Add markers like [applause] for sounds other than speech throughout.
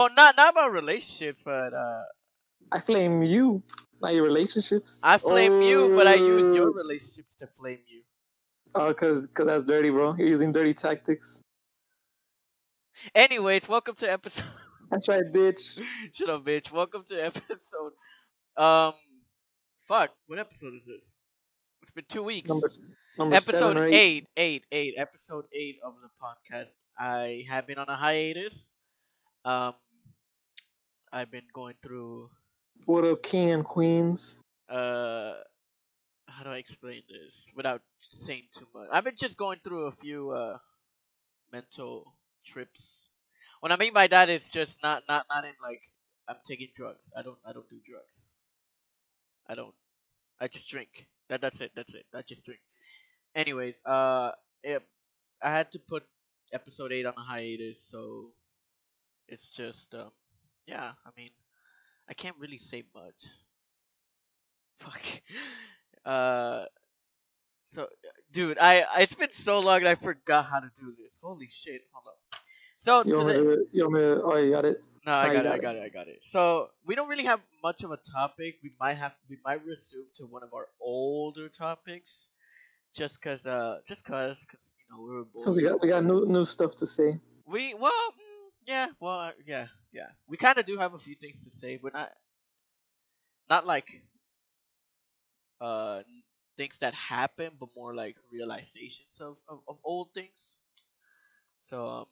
Oh, not not about relationships, but uh, I flame you, not your relationships. I flame you, but I use your Oh. relationships to flame you. Oh, cause, cause that's dirty, bro. You're using dirty tactics. Anyways, welcome to episode. [laughs] That's right, bitch. Shut up, bitch. Welcome to [laughs] episode. Um, fuck. What episode is this? It's been two weeks. Number, number episode or eight, eight, eight. Episode eight of the podcast. I have been on a hiatus. Um, I've been going through. What up, king and queens? Uh, how do I explain this without saying too much? I've been just going through a few uh mental trips. What I mean by that is just not not not in like I'm taking drugs. I don't I don't do drugs. I don't. I just drink. That that's it. That's it. I just drink. Anyways, uh, it, I had to put episode eight on a hiatus, so it's just um, yeah. I mean, I can't really say much. [laughs] Fuck. Uh, so dude, I it's been so long I forgot how to do this. Holy shit! Hold up. So You today, to, you want me to, oh, you got it? no, I you got it, got I got it, I got it. So we don't really have much of a topic. We might have, we might resume to one of our older topics, just cause, uh, just cause, cause you know we were bored. Cause we got, we got new, new stuff to say. We well, yeah, well, uh, yeah, yeah. We kind of do have a few things to say, but not, not like, uh, things that happen, but more like realizations of of, of old things. So, um,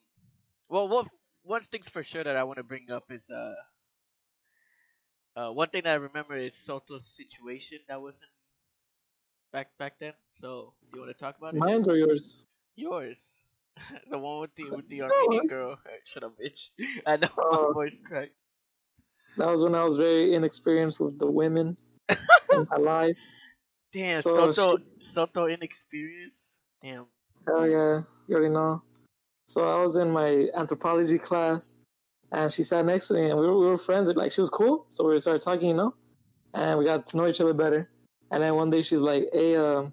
well, what one thing's for sure that I want to bring up is uh, uh, one thing that I remember is Soto's situation that was in back back then. So, you want to talk about it? Mine or yours? Yours. [laughs] the one with the with the [laughs] Armenian girl. Shut up, bitch. [laughs] I know Oh. my voice cracked. That was when I was very inexperienced with the women in my life. Damn, So Soto Soto inexperienced. Damn. Hell yeah, you already know. So I was in my anthropology class, and she sat next to me, and we were, we were friends. Like she was cool, so we started talking, you know, and we got to know each other better. And then one day she's like, "Hey, um,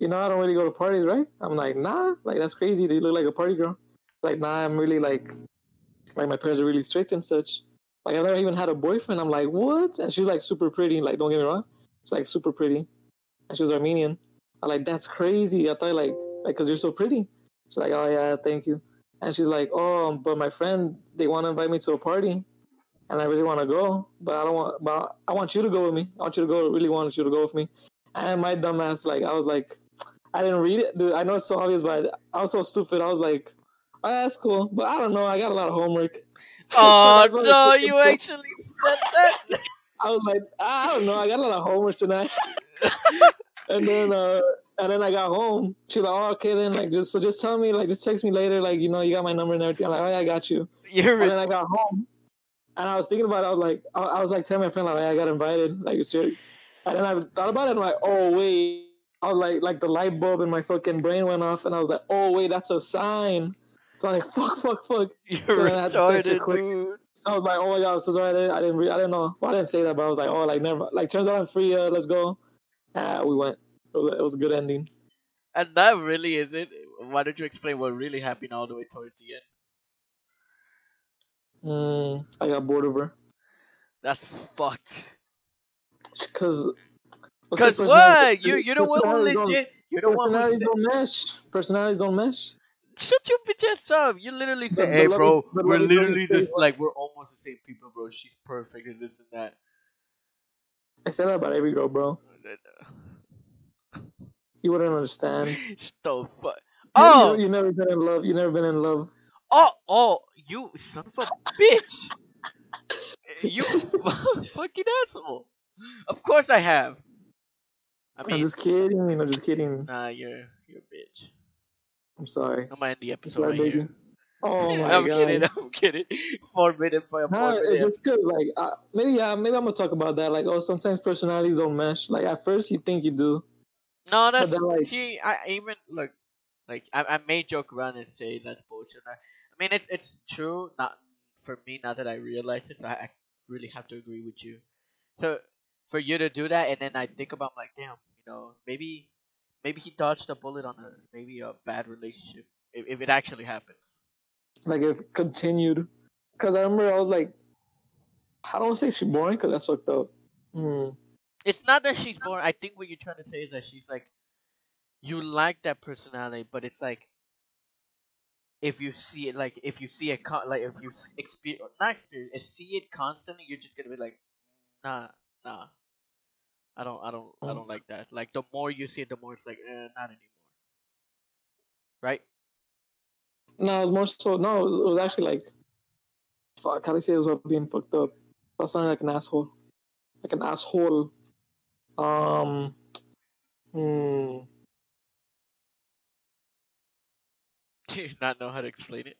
you know, I don't really go to parties, right?" I'm like, "Nah, like that's crazy. Do you look like a party girl." Like, nah, I'm really like, like my parents are really strict and such. Like I've never even had a boyfriend. I'm like, what? And she's like super pretty. Like, don't get me wrong, she's like super pretty, and she was Armenian. I'm like, that's crazy. I thought like, like, cause you're so pretty. She's like, oh yeah, thank you. And she's like, oh, but my friend, they want to invite me to a party, and I really want to go, but I don't want, but I want you to go with me. I want you to go. Really want you to go with me. And my dumbass, like, I was like, I didn't read it, dude. I know it's so obvious, but I was so stupid. I was like, oh, that's cool, but I don't know. I got a lot of homework. [laughs] Oh [laughs] That's what I no, you [laughs] actually said that. I was like, I don't know. I got a lot of homework tonight. and then, uh, and then I got home. She's like, oh, okay, then, like, just so just tell me, like, just text me later, like, you know, you got my number and everything. I'm like, oh yeah, I got you. You're And then I got home, and I was thinking about it. I was like, I, I was like telling my friend, like, I got invited, like, it's serious. And then I thought about it, and I'm like, oh wait. I was like, like the light bulb in my fucking brain went off, and I was like, oh wait, that's a sign. So I'm like, [laughs] fuck, fuck, fuck. [laughs] you're then I had to text her retarded, quick. dude. So I was like, oh my god, I'm so sorry. I didn't, I didn't, re- I didn't know. Well, I didn't say that, but I was like, oh, like never. Like turns out I'm free. Uh, let's go. Uh, we went. It was, it was a good ending. And that really is it. Why don't you explain what really happened all the way towards the end? Mm, I got bored of her That's fucked. because. Cause what? You you the one who legit. You're the one who Personalities don't mesh. Personalities don't mesh. Shut your bitch ass up. You literally The- said, the "Hey, bro, the we're literally just like we're almost the same people, bro. She's perfect and this and that." I said that about every girl, bro. You wouldn't understand. [laughs] Shut the fuck. You- Oh, you, you never been in love. You never been in love. oh, oh! You son of a bitch! [laughs] You [laughs] fucking asshole! Of course I have. I I'm just kidding. I'm just kidding. nah, you're you're a bitch. I'm sorry. I'm gonna end the episode right baby. here. Oh [laughs] my I'm god. kidding. I'm kidding. Forbidden for a four it's just good. Like maybe, yeah, maybe I'm gonna talk about that. Like, oh, sometimes personalities don't mesh. Like at first you think you do. No, that's then, like- see. I I even look like I, I may joke around and say that's bullshit. I, I mean, it's it's true. Not for me. Now that I realize it, so I, I really have to agree with you. So for you to do that, and then I think about like, damn, you know, maybe maybe he dodged a bullet on a maybe a bad relationship if, if it actually happens. Like if continued, Because I remember I was like, I don't say she's boring because that's fucked up. Hmm. It's not that she's boring. I think what you're trying to say is that she's like, you like that personality, but it's like, if you see it, like if you see it, con- like if you experience, not experience, see it constantly, you're just gonna be like, nah, nah. I don't, I don't, I Mm. don't like that. Like the more you see it, the more it's like, eh, not anymore. Right? No, it was more so. No, it was, it was actually like, fuck. How do I say it was being fucked up? I was sounding like an asshole, like an asshole. Um. Hmm. [laughs] Do you not know how to explain it?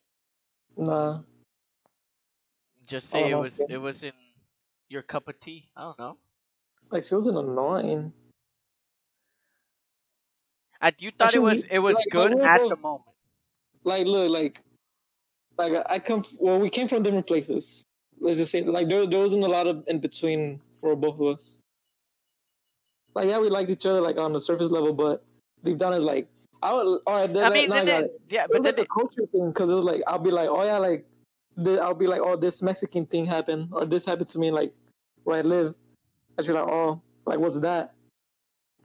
Nah. Just Oh, say it no, was, it was in your cup of tea. I don't know. Like she wasn't annoying. I, you thought it was, it was like, good at the moment. Like, look, like, like I come. Well, we came from different places. Let's just say, like, there, there wasn't a lot of in between for both of us. Like, yeah, we liked each other, like on the surface level, but deep down, it's like, I would. All right, then, I mean, now I it, it. yeah, It but was then like it, a culture thing because it was like I'll be like, oh yeah, like I'll be like, oh this Mexican thing happened or this happened to me like where I live. Like, oh, like what's that?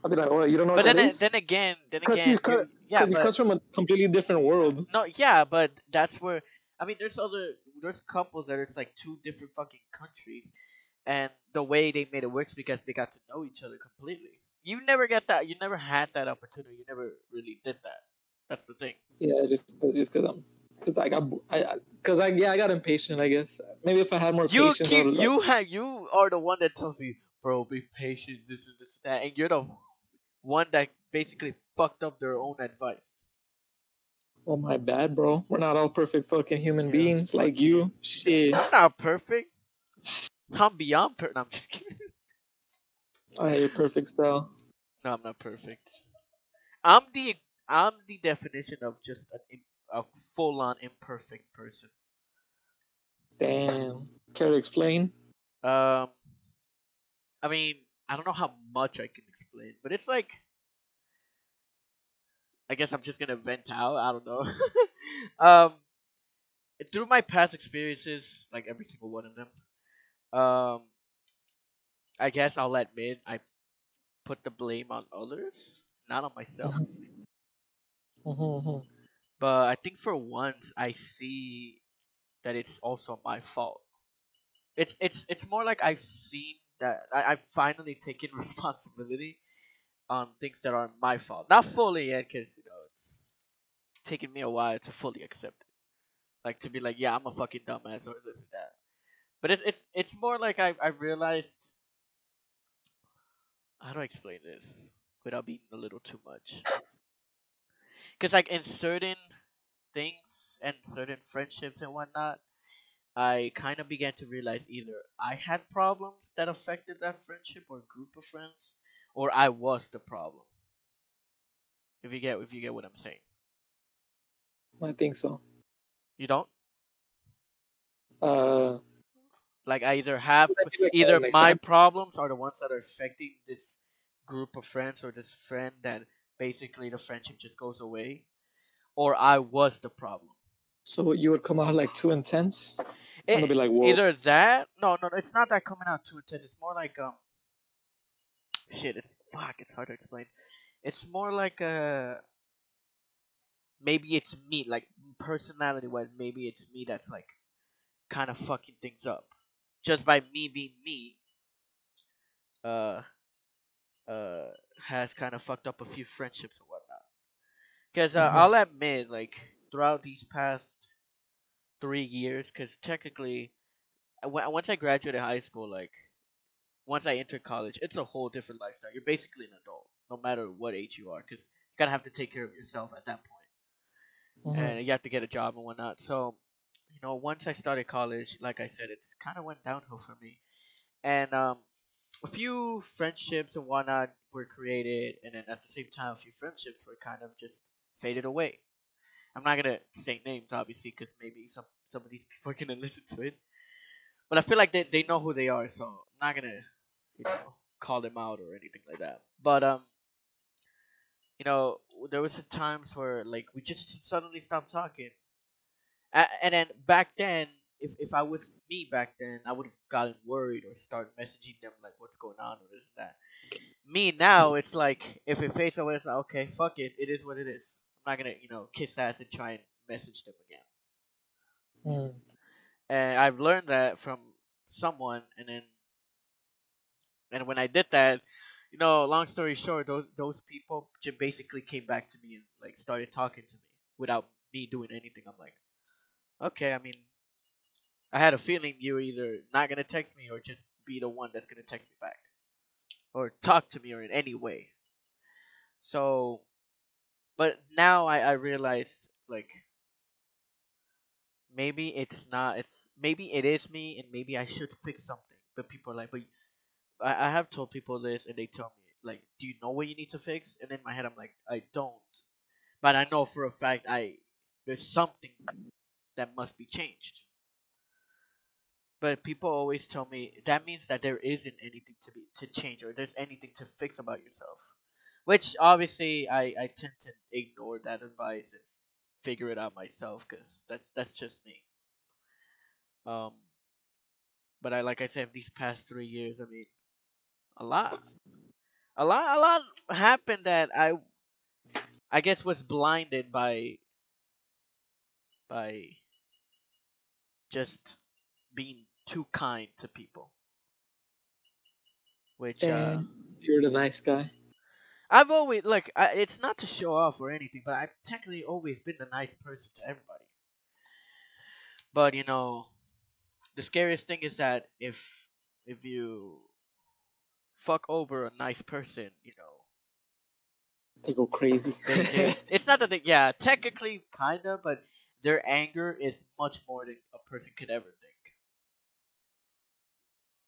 I'll be like, oh, you don't know but what then, that it, is? then again, then again, cut- yeah, but comes from a completely different world. no, yeah, but that's where I mean, there's other there's couples that it's like two different fucking countries, and the way they made it works because they got to know each other completely. You never get that. You never had that opportunity. You never really did that. That's the thing. Yeah, just just because I'm because I got I because I yeah I got impatient. I guess maybe if I had more You patience, keep you have you are the one that tells me, bro, be patient, this and this and that, and you're the one that basically fucked up their own advice. oh my bad, bro. We're not all perfect fucking human Yeah, beings like you. Shit. I'm not perfect. I'm beyond perfect. No, I'm just kidding. [laughs] I hate perfect style. No, I'm not perfect. I'm the I'm the definition of just an a full on imperfect person. Damn. Care to explain? Um, I mean, I don't know how much I can explain, but it's like, I guess I'm just gonna vent out. I don't know. [laughs] um, through my past experiences, like every single one of them, um, I guess I'll admit I put the blame on others, not on myself. Mm-hmm. But I think for once I see that it's also my fault. It's it's it's more like I've seen that I, I've finally [laughs] taken responsibility on things that are my fault. Not fully yet, because you know it's taken me a while to fully accept it. Like to be like, yeah, I'm a fucking dumbass or this and that. But it's it's it's more like I I realized. How do I explain this without being a little too much? Because like in certain things and certain friendships and whatnot, I kind of began to realize either I had problems that affected that friendship or group of friends, or I was the problem. If you get if you get what I'm saying, I think so. you don't Uh, like I either have like, either like, my problems are the ones that are affecting this group of friends or this friend that basically the friendship just goes away, or I was the problem. So you would come out like too intense. It- gonna be like, whoa. Either that, no, no, it's not that coming out too intense. It's more like um, shit. It's fuck. It's hard to explain. It's more like uh, maybe it's me, like personality wise. Maybe it's me that's like kind of fucking things up, just by me being me. Uh, uh, has kind of fucked up a few friendships and whatnot. Because uh, Mhm. I'll admit, like throughout these past three years, because technically, uh, once I graduated high school, like once I entered college, it's a whole different lifestyle. You're basically an adult, no matter what age you are, because you gotta have to take care of yourself at that point Mhm. and you have to get a job and whatnot. So, you know, once I started college, like I said, it's kind of went downhill for me, and um, a few friendships and whatnot were created, and then at the same time, a few friendships were kind of just faded away. I'm not gonna say names, obviously, because maybe some some of these people are gonna [laughs] listen to it, but I feel like they they know who they are, so I'm not gonna you know call them out or anything like that. But um, you know, there was just times where like we just suddenly stopped talking, and then back then if if I was me back then, I would have gotten worried or start messaging them like, "What's going on?" or this and that. Me now, it's like if it fades away, it's like okay, fuck it, it is what it is. I'm not gonna you know kiss ass and try and message them again. Mm. And I've learned that from someone, and then and when I did that, you know, long story short, those those people just basically came back to me and like started talking to me without me doing anything. I'm like, okay, I mean, I had a feeling you were either not gonna text me or just be the one that's gonna text me back or talk to me or in any way. So, but now I I realize like maybe it's not it's maybe it is me and maybe I should fix something. But people are like, but I, I have told people this and they tell me like, do you know what you need to fix? And in my head I'm like, I don't, but I know for a fact I there's something that must be changed. But people always tell me that means that there isn't anything to be to change or there's anything to fix about yourself. Which obviously I, I tend to ignore that advice and figure it out myself because that's that's just me. Um, but I like I said these past three years, I mean, a lot, a lot, a lot happened that I, I guess was blinded by, by, just being too kind to people. Which uh, you're the nice guy. I've always look. I, it's not to show off or anything, but I've technically always been a nice person to everybody. But you know, the scariest thing is that if if you fuck over a nice person, you know, They go crazy. they, they, [laughs] it's not that they, yeah, technically kinda, but their anger is much more than a person could ever think.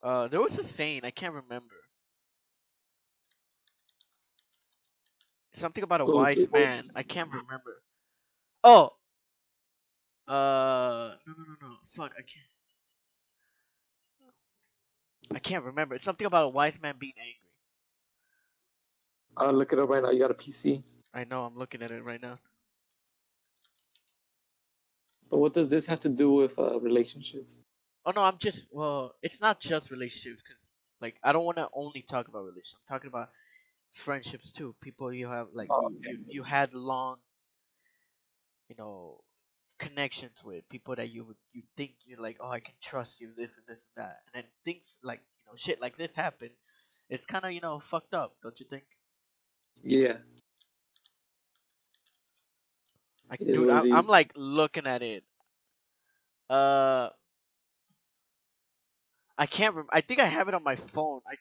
Uh, there was a saying I can't remember. Something about a Go, wise man. I can't remember. Oh. Uh, no, no, no, no. Fuck, I can't. I can't remember. It's something about a wise man being angry. I'll look it up right now. You got a PC. I know. I'm looking at it right now. But what does this have to do with uh, relationships? Oh no, I'm just well. It's not just relationships because like I don't want to only talk about relationships. I'm talking about friendships too. People you have like Oh, you, you you had long, you know, connections with people that you would you think you're like oh I can trust you this and this and that, and then things like you know shit like this happen. It's kind of you know fucked up, don't you think? Yeah. It is dude, I'm, I'm like looking at it. Uh, I can't. Rem- I think I have it on my phone. I,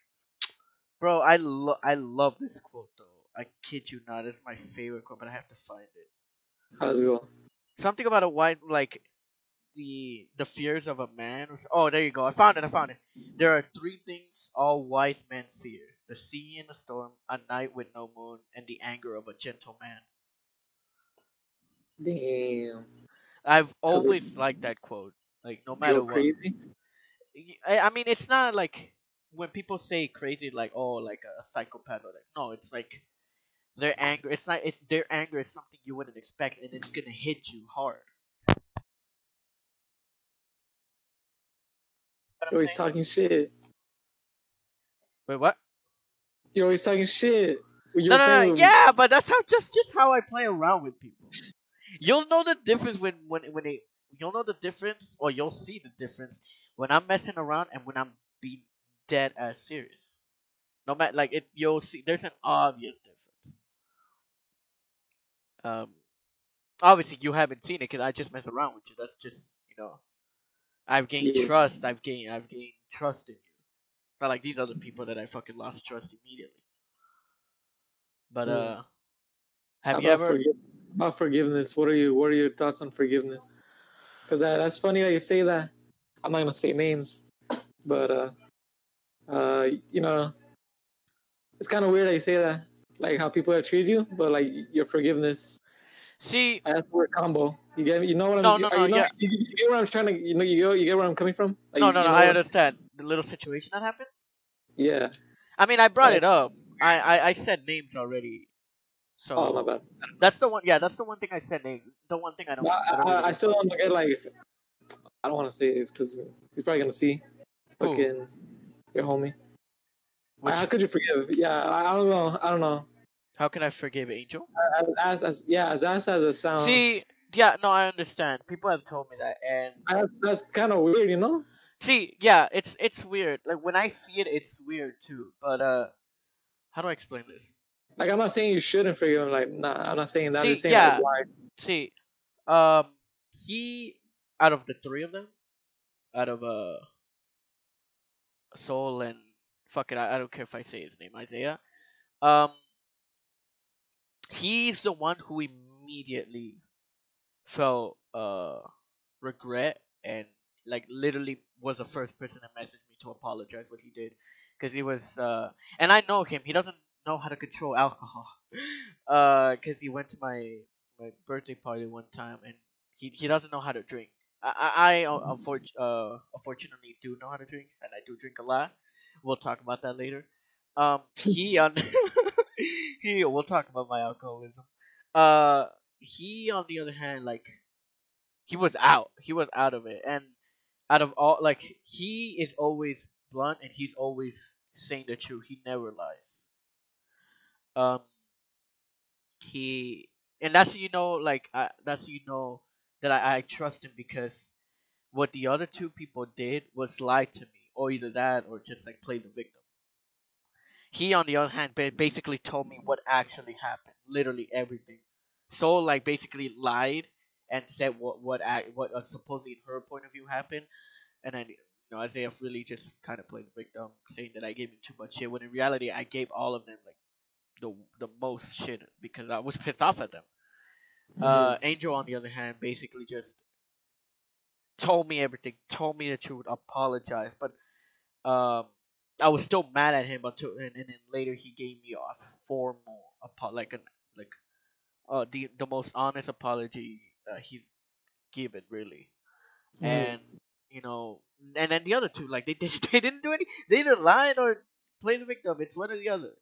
bro, I lo- I love this quote though. I kid you not, it's my favorite quote, but I have to find it. How does it go? Something about a white like the the fears of a man. Oh, there you go. I found it. I found it. There are three things all wise men fear: the sea in a storm, a night with no moon, and the anger of a gentleman. Damn. I've always liked that quote. Like no matter what. crazy? I I mean, it's not like when people say crazy, like oh, like a psychopath or like no, it's like their anger. It's not. It's their anger is something you wouldn't expect, and it's gonna hit you hard. You're always talking shit. Wait, what? You're always talking shit. No, no, no. Yeah, but that's how just just how I play around with people. You'll know the difference when when when it. You'll know the difference, or you'll see the difference when I'm messing around and when I'm being dead as serious. No matter like it, you'll see. There's an obvious difference. Um, obviously you haven't seen it because I just mess around with you. That's just you know, I've gained Yeah. trust. I've gained I've gained trust in you. Not like these other people that I fucking lost trust immediately. But Yeah. uh, have you ever? about forgiveness? What are you? What are your thoughts on forgiveness? Because that, that's funny that you say that. I'm not gonna say names, but uh, uh, you know, it's kind of weird that you say that. Like how people have treated you, but like your forgiveness. See, That's word combo. You get me? You know what I'm? No, you, no, you no, know, yeah. you, you get where I'm trying to. You know, you go. You get where I'm coming from. Like, no, no, you no. know I what- understand the little situation that happened. Yeah. I mean, I brought Oh. it up. I, I I said names already. So Oh my bad. that's the one. Yeah, that's the one thing I said names. The one thing I don't. But I, I, don't I, really I still don't get like I don't want to say this because he's probably gonna see fucking your homie. Which- How could you forgive? Yeah, I, I don't know. I don't know. how can I forgive Angel? As, as yeah, as as it sounds. See, yeah, no, I understand. People have told me that, and that's, that's kind of weird, you know. see, yeah, it's it's weird. Like when I see it, it's weird too. But uh, how do I explain this? Like I'm not saying you shouldn't forgive him. Like, nah, I'm not saying that. I'm just saying yeah. like, why. See, um, he out of the three of them, out of uh, Soul and fuck it, I, I don't care if I say his name, Isaiah. Um, he's the one who immediately felt uh regret and like literally was the first person to message me to apologize what he did. Because he was uh and I know him. He doesn't know how to control alcohol. [laughs] Uh because he went to my my birthday party one time and he he doesn't know how to drink I I, I uh, uh unfortunately do know how to drink and I do drink a lot. We'll talk about that later. Um he [laughs] on [laughs] he we'll talk about my alcoholism. Uh he on the other hand like he was out. He was out of it. And out of all like he is always blunt and he's always saying the truth. He never lies. Um he and that's you know like I, that's you know that I, I trust him because what the other two people did was lie to me or either that or just like play the victim. He on the other hand basically told me what actually happened literally everything. So like basically lied and said what what what uh, supposedly her point of view happened. And then you know Isaiah really just kind of played the victim saying that I gave him too much shit when in reality I gave all of them like the the most shit because I was pissed off at them uh, Angel, on the other hand, basically just told me everything, told me the truth, apologized, but um, I was still mad at him until, and, and then later he gave me a formal, apo- like an like, uh, the the most honest apology uh, he's given, really, Mhm. and you know, and then the other two, like they did, [laughs] they didn't do any, they didn't lie or play the victim. It's one or the other,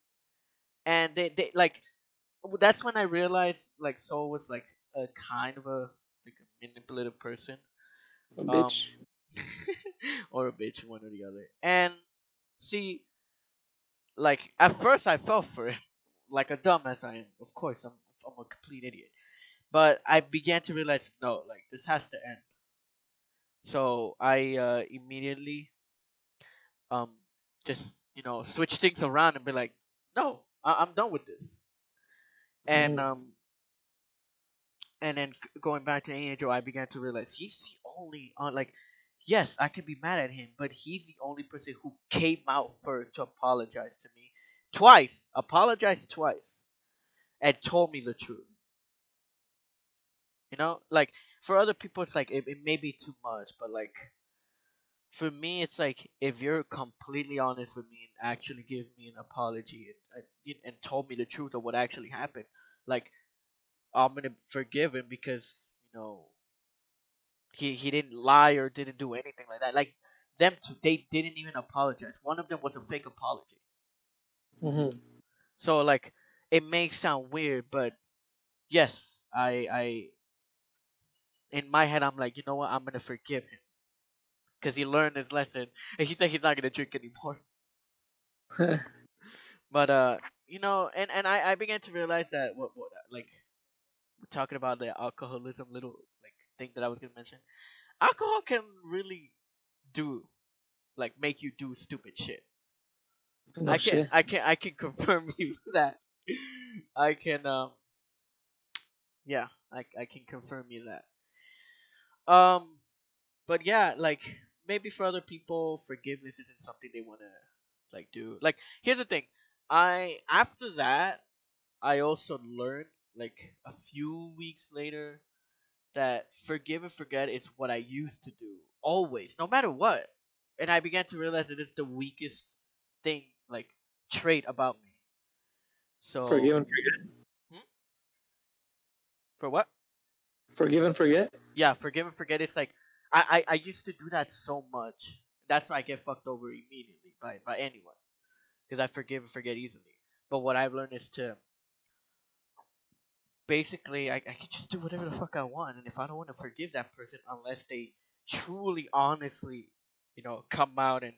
and they they like that's when I realized like Soul was like a kind of a like a manipulative person A um, bitch. [laughs] or a bitch, one or the other. And see, like at first I fell for it, like a dumbass I am. Of course, I'm I'm a complete idiot. But I began to realize no, like this has to end. So I uh, immediately um just you know switch things around and be like, no, I- I'm done with this. And Mhm. um and then going back to Angel, I began to realize he's the only on like, yes, I can be mad at him, but he's the only person who came out first to apologize to me twice, apologized twice, and told me the truth. You know, like for other people, it's like it, it may be too much, but like for me, it's like if you're completely honest with me and actually give me an apology and, and, and told me the truth of what actually happened, like I'm gonna forgive him because you know he he didn't lie or didn't do anything like that. Like them two, they didn't even apologize. One of them was a fake apology. Mhm. So like it may sound weird, but yes, I I in my head I'm like, you know what, I'm gonna forgive him because he learned his lesson, and he said he's not gonna drink anymore. [laughs] But uh, you know, and and I I began to realize that what what like we're talking about the alcoholism little like thing that I was gonna mention. Alcohol can really do like make you do stupid shit. no I can shit. I can I can [laughs] confirm you [laughs] that. I can um yeah, I I can confirm you that. Um but yeah, like maybe for other people forgiveness isn't something they want to like do. Like here's the thing. I after that I also learned like a few weeks later that forgive and forget is what I used to do always, no matter what. And I began to realize that it's the weakest thing, like trait about me. So Forgive and forget. Hmm? for what? Forgive and forget. Yeah, forgive and forget. It's like I, I, I used to do that so much. That's why I get fucked over immediately by by anyone, because I forgive and forget easily. But what I've learned is to basically I, I can just do whatever the fuck I want, and if I don't want to forgive that person unless they truly, honestly, you know, come out and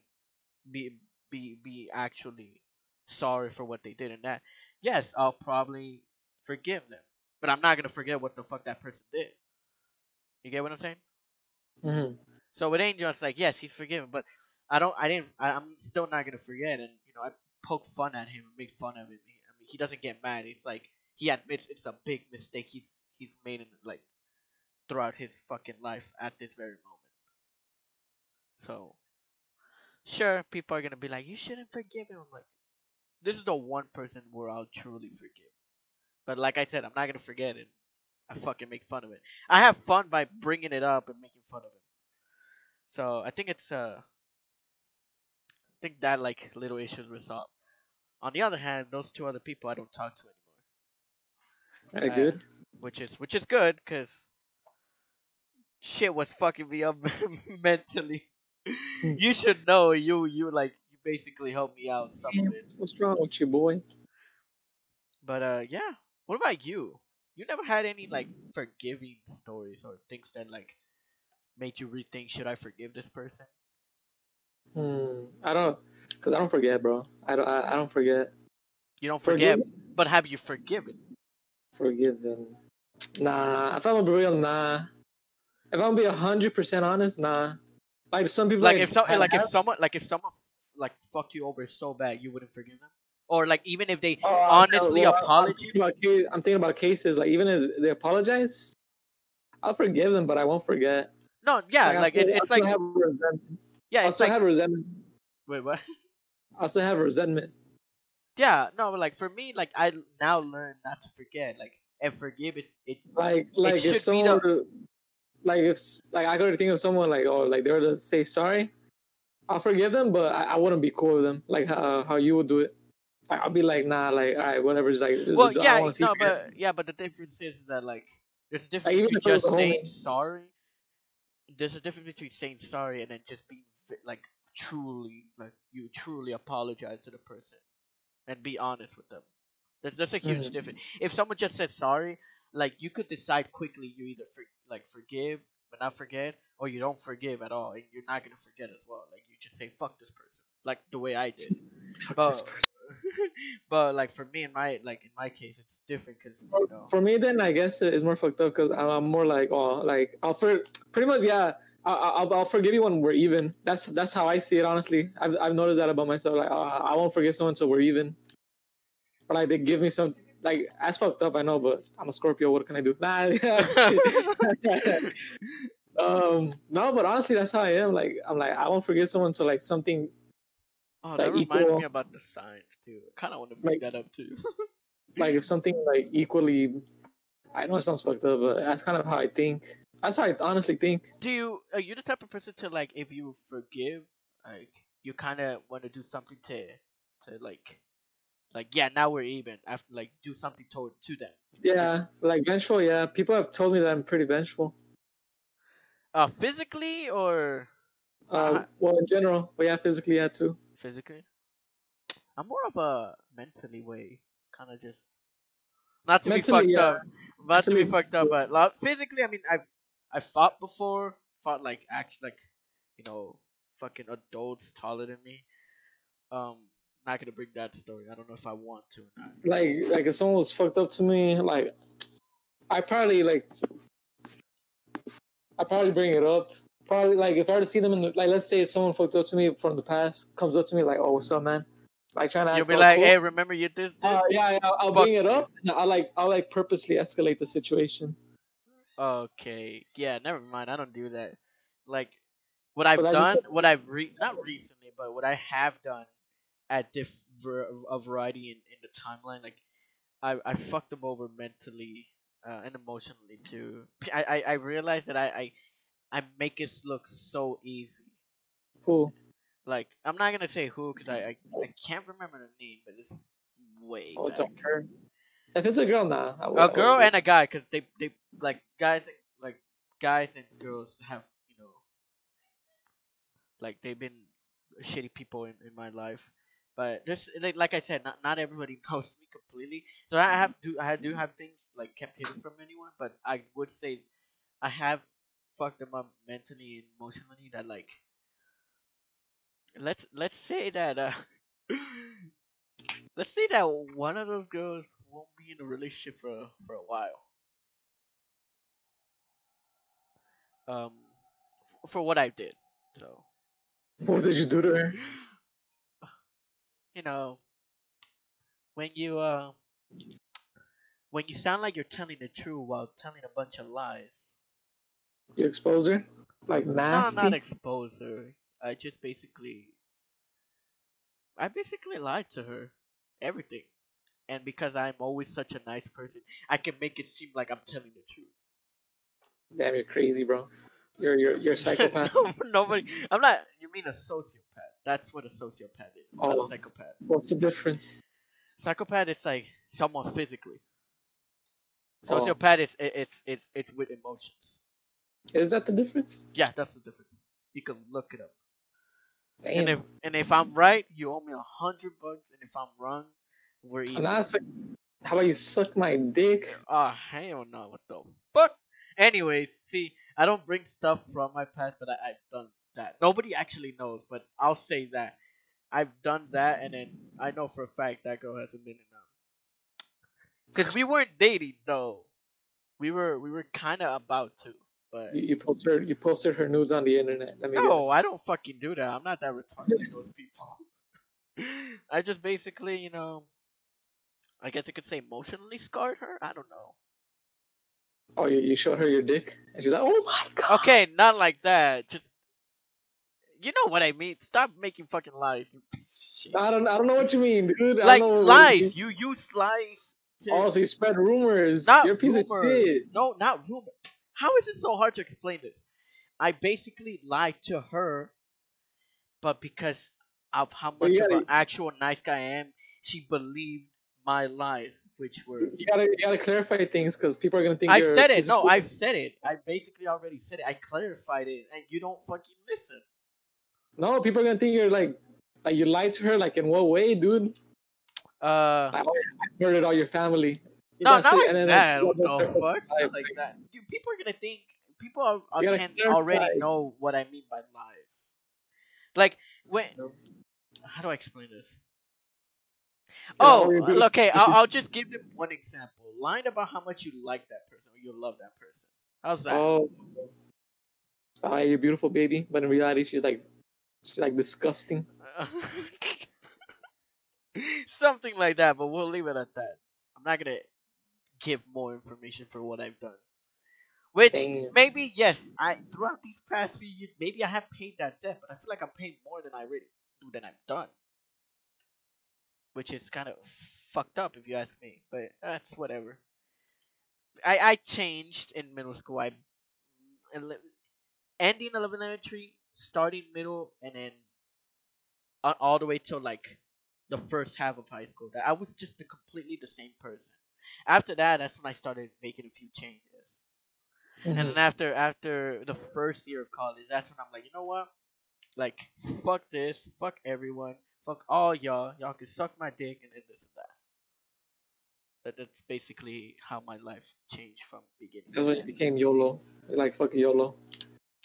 be be be actually sorry for what they did and that, yes, I'll probably forgive them. But I'm not gonna forget what the fuck that person did. You get what I'm saying? Hmm So with Angel, it's like yes, he's forgiven, but I don't, I didn't, I, I'm still not gonna forget. And you know, I poke fun at him and make fun of him. I mean, he doesn't get mad. It's like he admits it's a big mistake he's he's made in like throughout his fucking life at this very moment. So sure, people are gonna be like, you shouldn't forgive him. I'm like, this is the one person where I'll truly forgive. But like I said, I'm not gonna forget it. I fucking make fun of it. I have fun by bringing it up and making fun of it. So I think it's uh, I think that like little issues resolved. On the other hand, those two other people I don't talk to anymore, Uh, good. which is which is good because shit was fucking me up [laughs] mentally. you should know you you like you basically helped me out some of it. What's wrong with you, boy? But uh, yeah. What about you? You never had any like forgiving stories or things that like made you rethink should I forgive this person? Hmm. I don't, cause I don't forget, bro. I don't. I, I don't forget. You don't forget, Forgive? but have you forgiven? Forgiven. Nah. If I'm gonna be real, nah. If I'm gonna be hundred percent honest, nah. Like some people, Like if some, have- like if someone, like if someone like fucked you over so bad, you wouldn't forgive them, or like even if they Oh, honestly well, I'm apologize. about I'm thinking about cases like even if they apologize, I'll forgive them, but I won't forget. No, yeah, I like still- it, it's like yeah, I still like have resentment. wait, what? [laughs] I still have resentment. Yeah, no, like for me, like I now learn not to forget, like and forgive. It's it. Like like be if someone the- like if like I could think of someone like oh like they were to say sorry, I'll forgive them, but I, I wouldn't be cool with them like how how you would do it. Like, I'll be like nah like all right whatever. Just like Well, yeah, no, but yeah, but the difference is that like there's a difference even between it just saying sorry. There's a difference between saying sorry and then just being like truly like you truly apologize to the person and be honest with them. There's there's a huge Mhm. difference. If someone just says sorry, like you could decide quickly you either for, like forgive but not forget, or you don't forgive at all and you're not gonna forget as well. Like you just say fuck this person, like the way I did. [laughs] Fuck but- this person. [laughs] but like for me in my like in my case, it's different because you know. For me, then I guess it's more fucked up because I'm more like, oh, like I'll for pretty much, yeah. I- I- I'll, I'll forgive you when we're even. That's that's how I see it. Honestly, I've I've noticed that about myself. Like, uh, I won't forgive someone until we're even. but like they give me some like that's fucked up. I know, but I'm a Scorpio. What can I do? [laughs] Nah. [laughs] um. No, but honestly, that's how I am. Like I'm like I won't forgive someone until like something Oh, that like, reminds me about the science too. I kind of want to bring Like- that up too. [laughs] like if something like equally. I know it sounds fucked up, but that's kind of how I think. That's how I honestly think. Do you are you the type of person to like if you forgive, like you kind of want to do something to to like like yeah now we're even after like do something toward to them. Yeah, like vengeful. Yeah, people have told me that I'm pretty vengeful. Uh, physically or Uh, Uh-huh. well, in general, but yeah, physically, yeah, too. Physically? I'm more of a mentally way, kind of just not to Mentally, be fucked yeah. up, not to be fucked up, but lo- physically, I mean, I've I fought before, fought like act like you know fucking adults taller than me. Um, not gonna bring that story. I don't know if I want to or not. Like, like if someone was fucked up to me, like, I probably like, I probably bring it up. Probably like if I were to see them in the, like, let's say someone fucked up to me from the past comes up to me like, oh, what's up, man? Like trying to. You'll be like, cool. hey, remember you did this? Uh, yeah, yeah, I'll, bring it up. I'll like, I'll like purposely escalate the situation. Okay, yeah, never mind. I don't do that. Like, what I've But done, just- what I've re- not recently, but what I have done at diff a variety in, in the timeline, like I I fucked them over mentally uh, and emotionally too. I I, I realized that I, I I make it look so easy. Who? Like I'm not gonna say who because I, I I can't remember the name, but this is way Oh, it's a girl. If it's a girl, nah. I would- a girl and a guy because they they like guys like guys and girls have you know like they've been shitty people in, in my life but this like, like i said not, not everybody [laughs] knows me completely so i mm-hmm. have do i do mm-hmm. have things like kept hidden from anyone but i would say i have fuck them up mentally and emotionally that like let's let's say that uh [laughs] let's say that one of those girls won't be in a relationship for for a while. Um, f- for what I did, so What did you do to her? [laughs] you know when you uh when you sound like you're telling the truth while telling a bunch of lies. You exposed her? Like nasty? No, not expose her. I just basically, I basically lied to her, everything, and because I'm always such a nice person, I can make it seem like I'm telling the truth. Damn, you're crazy, bro. You're you're you're a psychopath. [laughs] No, Nobody. I'm not. You mean a sociopath? That's what a sociopath is. Not Oh. a psychopath. What's the difference? Psychopath is like someone physically. Oh. Sociopath is it, it's it's it's with emotions. Is that the difference? Yeah, that's the difference. You can look it up. Damn. And if and if I'm right, you owe me a hundred bucks, and if I'm wrong, we're even. like, how about you suck my dick? Oh hell no! What the fuck? Anyways, see, I don't bring stuff from my past, but I, I've done that. Nobody actually knows, but I'll say that I've done that, and then I know for a fact that girl hasn't been um. Cause we weren't dating though. We were we were kind of about to, but You, you posted her, you posted her nudes on the internet. Let me no. I don't fucking do that. I'm not that retarded those people. [laughs] I just basically, you know, I guess I could say emotionally scarred her. I don't know. Oh, you, you showed her your dick, and she's like, "Oh my god." Okay, not like that. Just you know what I mean. Stop making fucking lies. you piece of shit. I don't, I don't know what you mean, dude. I like don't know what you lies. You use lies. To, Oh, so you spread rumors. not You're a piece rumors. of shit. No, not rumors. How is it so hard to explain this? I basically lied to her, but because of how much you of an actual nice guy I am, she believed my lies, which were. You gotta, you gotta clarify things because people are gonna think. I said it. No. I've said it. I basically already said it. I clarified it, and you don't fucking listen. No, people are gonna think you're like, like you lied to her. Like in what way, dude? Uh, I murdered all your family. No, That's not it, like and then, [laughs] that. like, What the fuck? Like, Not like that. Dude, people are gonna think. People are, are can clarify. already know what I mean by lies. Like when. No. How do I explain this? Oh, all you're doing- okay. [laughs] I'll, I'll just give them one example. Lying about how much you like that person or you love that person. How's that? Oh, uh, oh, you're beautiful, baby. But in reality, she's like, she's like disgusting. [laughs] Something like that, but we'll leave it at that. I'm not gonna give more information for what I've done. Which maybe yes, I throughout these past few years, maybe I have paid that debt, but I feel like I'm paying more than I really do than I've done. Which is kind of fucked up if you ask me, but that's whatever. I I changed in middle school. I ending elementary, starting middle, and then all the way till like the first half of high school. That I was just a completely the same person. After that, that's when I started making a few changes. And Mhm. then after after the first year of college, that's when I'm like, you know what? Like, fuck this, fuck everyone, fuck all y'all. Y'all can suck my dick and then this and that. That that's basically how my life changed from beginning. That's when you end. became YOLO. You're like fuck YOLO.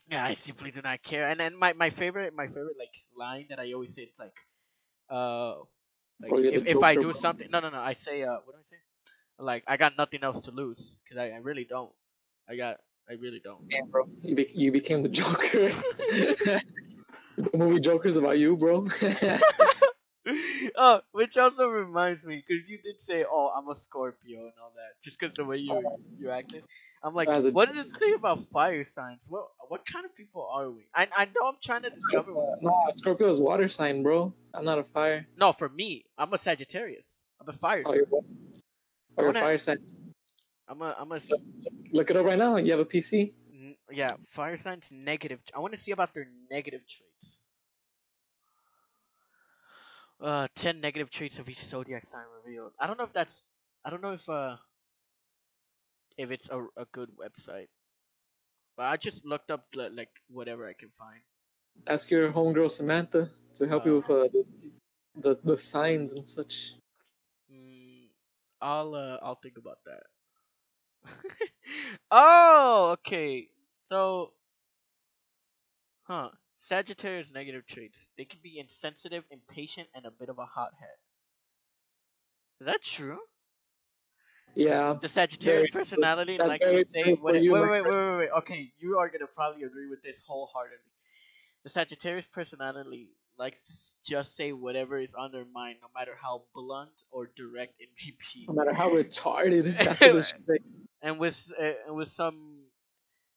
Yeah, I simply do not care. And then my, my favorite my favorite like line that I always say it's like, uh, like if, if I do something, no no no, I say uh, what do I say? Like I got nothing else to lose because I, I really don't. I got I really don't. Damn, bro. You, be- you became the Joker. [laughs] [laughs] the movie Joker's about you, bro. [laughs] oh, which also reminds me, because you did say, "Oh, I'm a Scorpio" and all that, just because the way you oh. you acted. I'm like, a- what does it say about fire signs? What what kind of people are we? I I know I'm trying to discover. no, Scorpio is water sign, bro. I'm not a fire. No, for me, I'm a Sagittarius. I'm a fire. Oh, sign. You're wanna- fire sign. I'm a I'm a Look it up right now. You have a PC. n- yeah fire signs negative. I want to see about their negative traits. Uh, ten negative traits of each zodiac sign revealed. I don't know if that's. I don't know if uh. If it's a a good website. But I just looked up li- like whatever I can find. Ask your homegirl Samantha to help you with uh, the, the the signs and such. I'll uh, I'll think about that. [laughs] oh, okay. So Huh. Sagittarius negative traits. They can be insensitive, impatient, and a bit of a hothead. Is that true? Yeah. The Sagittarius Very- personality likes to say what it, you, wait, wait, wait, wait, wait. Okay, you are gonna probably agree with this wholeheartedly. The Sagittarius personality likes to just say whatever is on their mind, no matter how blunt or direct it may be. No matter how [laughs] retarded. [laughs] That's and with uh, with some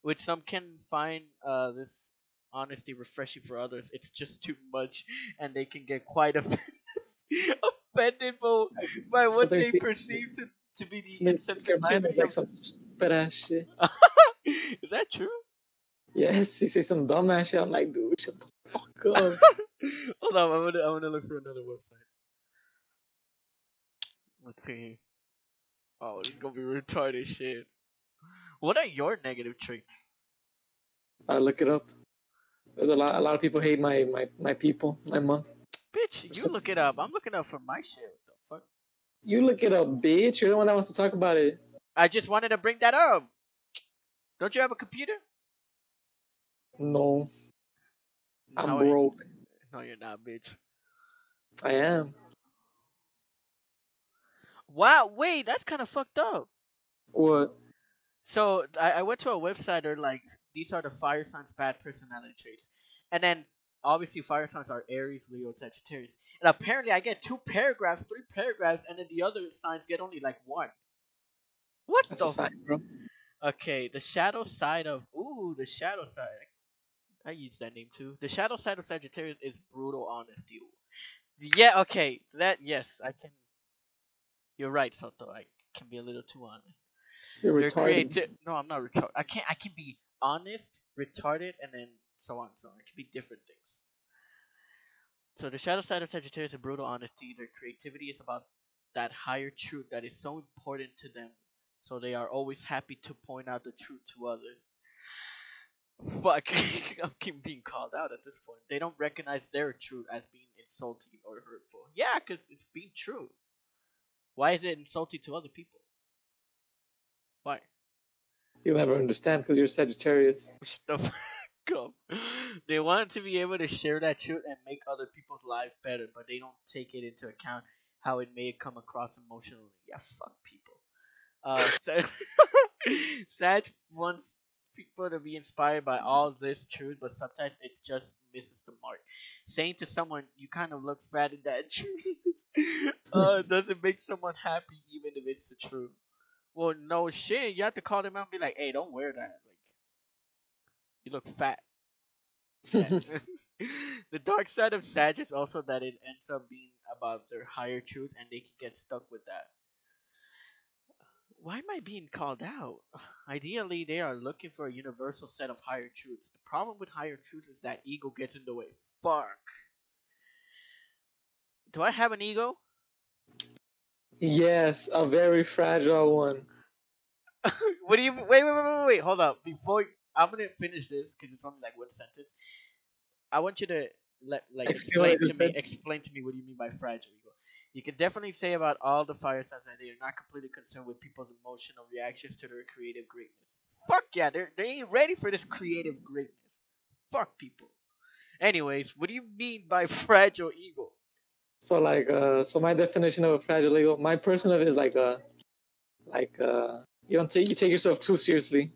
with some can find uh this honesty refreshing for others it's just too much and they can get quite [laughs] offended offended by, by what they they speak- perceive to, to be the insensitivity like of- some stupid ass shit. is that true Yes, he says some dumb ass shit. I'm like, dude, shut the fuck [laughs] up. hold on i'm gonna i'm gonna look for another website let's see oh this is gonna be retarded shit what are your negative traits I look it up. There's a lot. A lot of people hate my my my people, my mom. Bitch, you So- look it up. I'm looking up for my shit. What the fuck? You look it up, bitch. You're the one that wants to talk about it. I just wanted to bring that up. Don't you have a computer? No, I'm No, broke. No, you're not, bitch. I am. Wow, wait, that's kind of fucked up. What? So I, I went to a website. They're like, these are the fire signs' bad personality traits, and then obviously fire signs are Aries, Leo, Sagittarius. And apparently, I get two paragraphs, three paragraphs, and then the other signs get only like one. What That's the sign, bro. Okay, the shadow side of ooh, the shadow side. I use that name too. The shadow side of Sagittarius is brutal honesty. Yeah, okay, that yes, I can. You're right, Soto. I can be a little too honest. You're You're retarded. creative. No, I'm not retarded. I can't. I can be honest, retarded, and then so on. So on. It can be different things. So the shadow side of Sagittarius is brutal honesty. Their creativity is about that higher truth that is so important to them. So they are always happy to point out the truth to others. Fuck, [laughs] I'm keep being called out at this point. They don't recognize their truth as being insulting or hurtful. Yeah, because it's being true. Why is it insulting to other people? Why? You'll never understand because you're Sagittarius. [laughs] The fuck up. They want to be able to share that truth and make other people's lives better, but they don't take it into account how it may come across emotionally. Yeah, fuck people. Uh, [laughs] so Sag wants people to be inspired by all this truth, but sometimes it's just misses the mark. Saying to someone, "You kind of look fat in that [laughs] truth," uh, [laughs] doesn't make someone happy, even if it's the truth. Well, no shit. You have to call them out and be like, "Hey, don't wear that. Like, you look fat." [laughs] The dark side of Sag is also that it ends up being about their higher truth, and they can get stuck with that. Why am I being called out? [sighs] Ideally, they are looking for a universal set of higher truths. The problem with higher truths is that ego gets in the way. Fuck. Do I have an ego? yes, a very fragile one. [laughs] what do you wait, wait, wait, wait, wait? Hold up. Before I'm gonna finish this because it's only like one sentence. I want you to let like Explain explain to me. Explain to me what do you mean by fragile. You can definitely say about all the fire signs that they are not completely concerned with people's emotional reactions to their creative greatness. Fuck yeah, they they ain't ready for this creative greatness. Fuck people. Anyways, what do you mean by [laughs] fragile ego? So like, uh, so my definition of a fragile ego, my person of it is like a, like uh, you don't take you take yourself too seriously,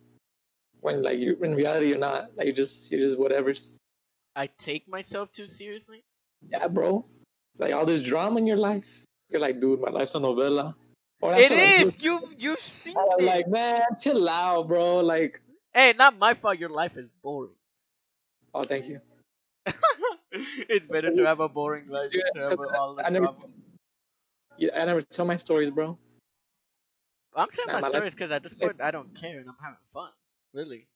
when like you in reality you're not. Like you just you're just whatever's. I take myself too seriously. Yeah, bro. Like all this drama in your life, you're like, dude, my life's a novella. Or It is. You you've seen it. like, man, chill out, bro. Like, hey, not my fault. Your life is boring. oh, thank you. [laughs] it's better to have a boring life Yeah, than to have all the I never, drama. yeah, I never tell my stories, bro. I'm telling Nah, my my stories because at this point I don't care and I'm having fun. Really.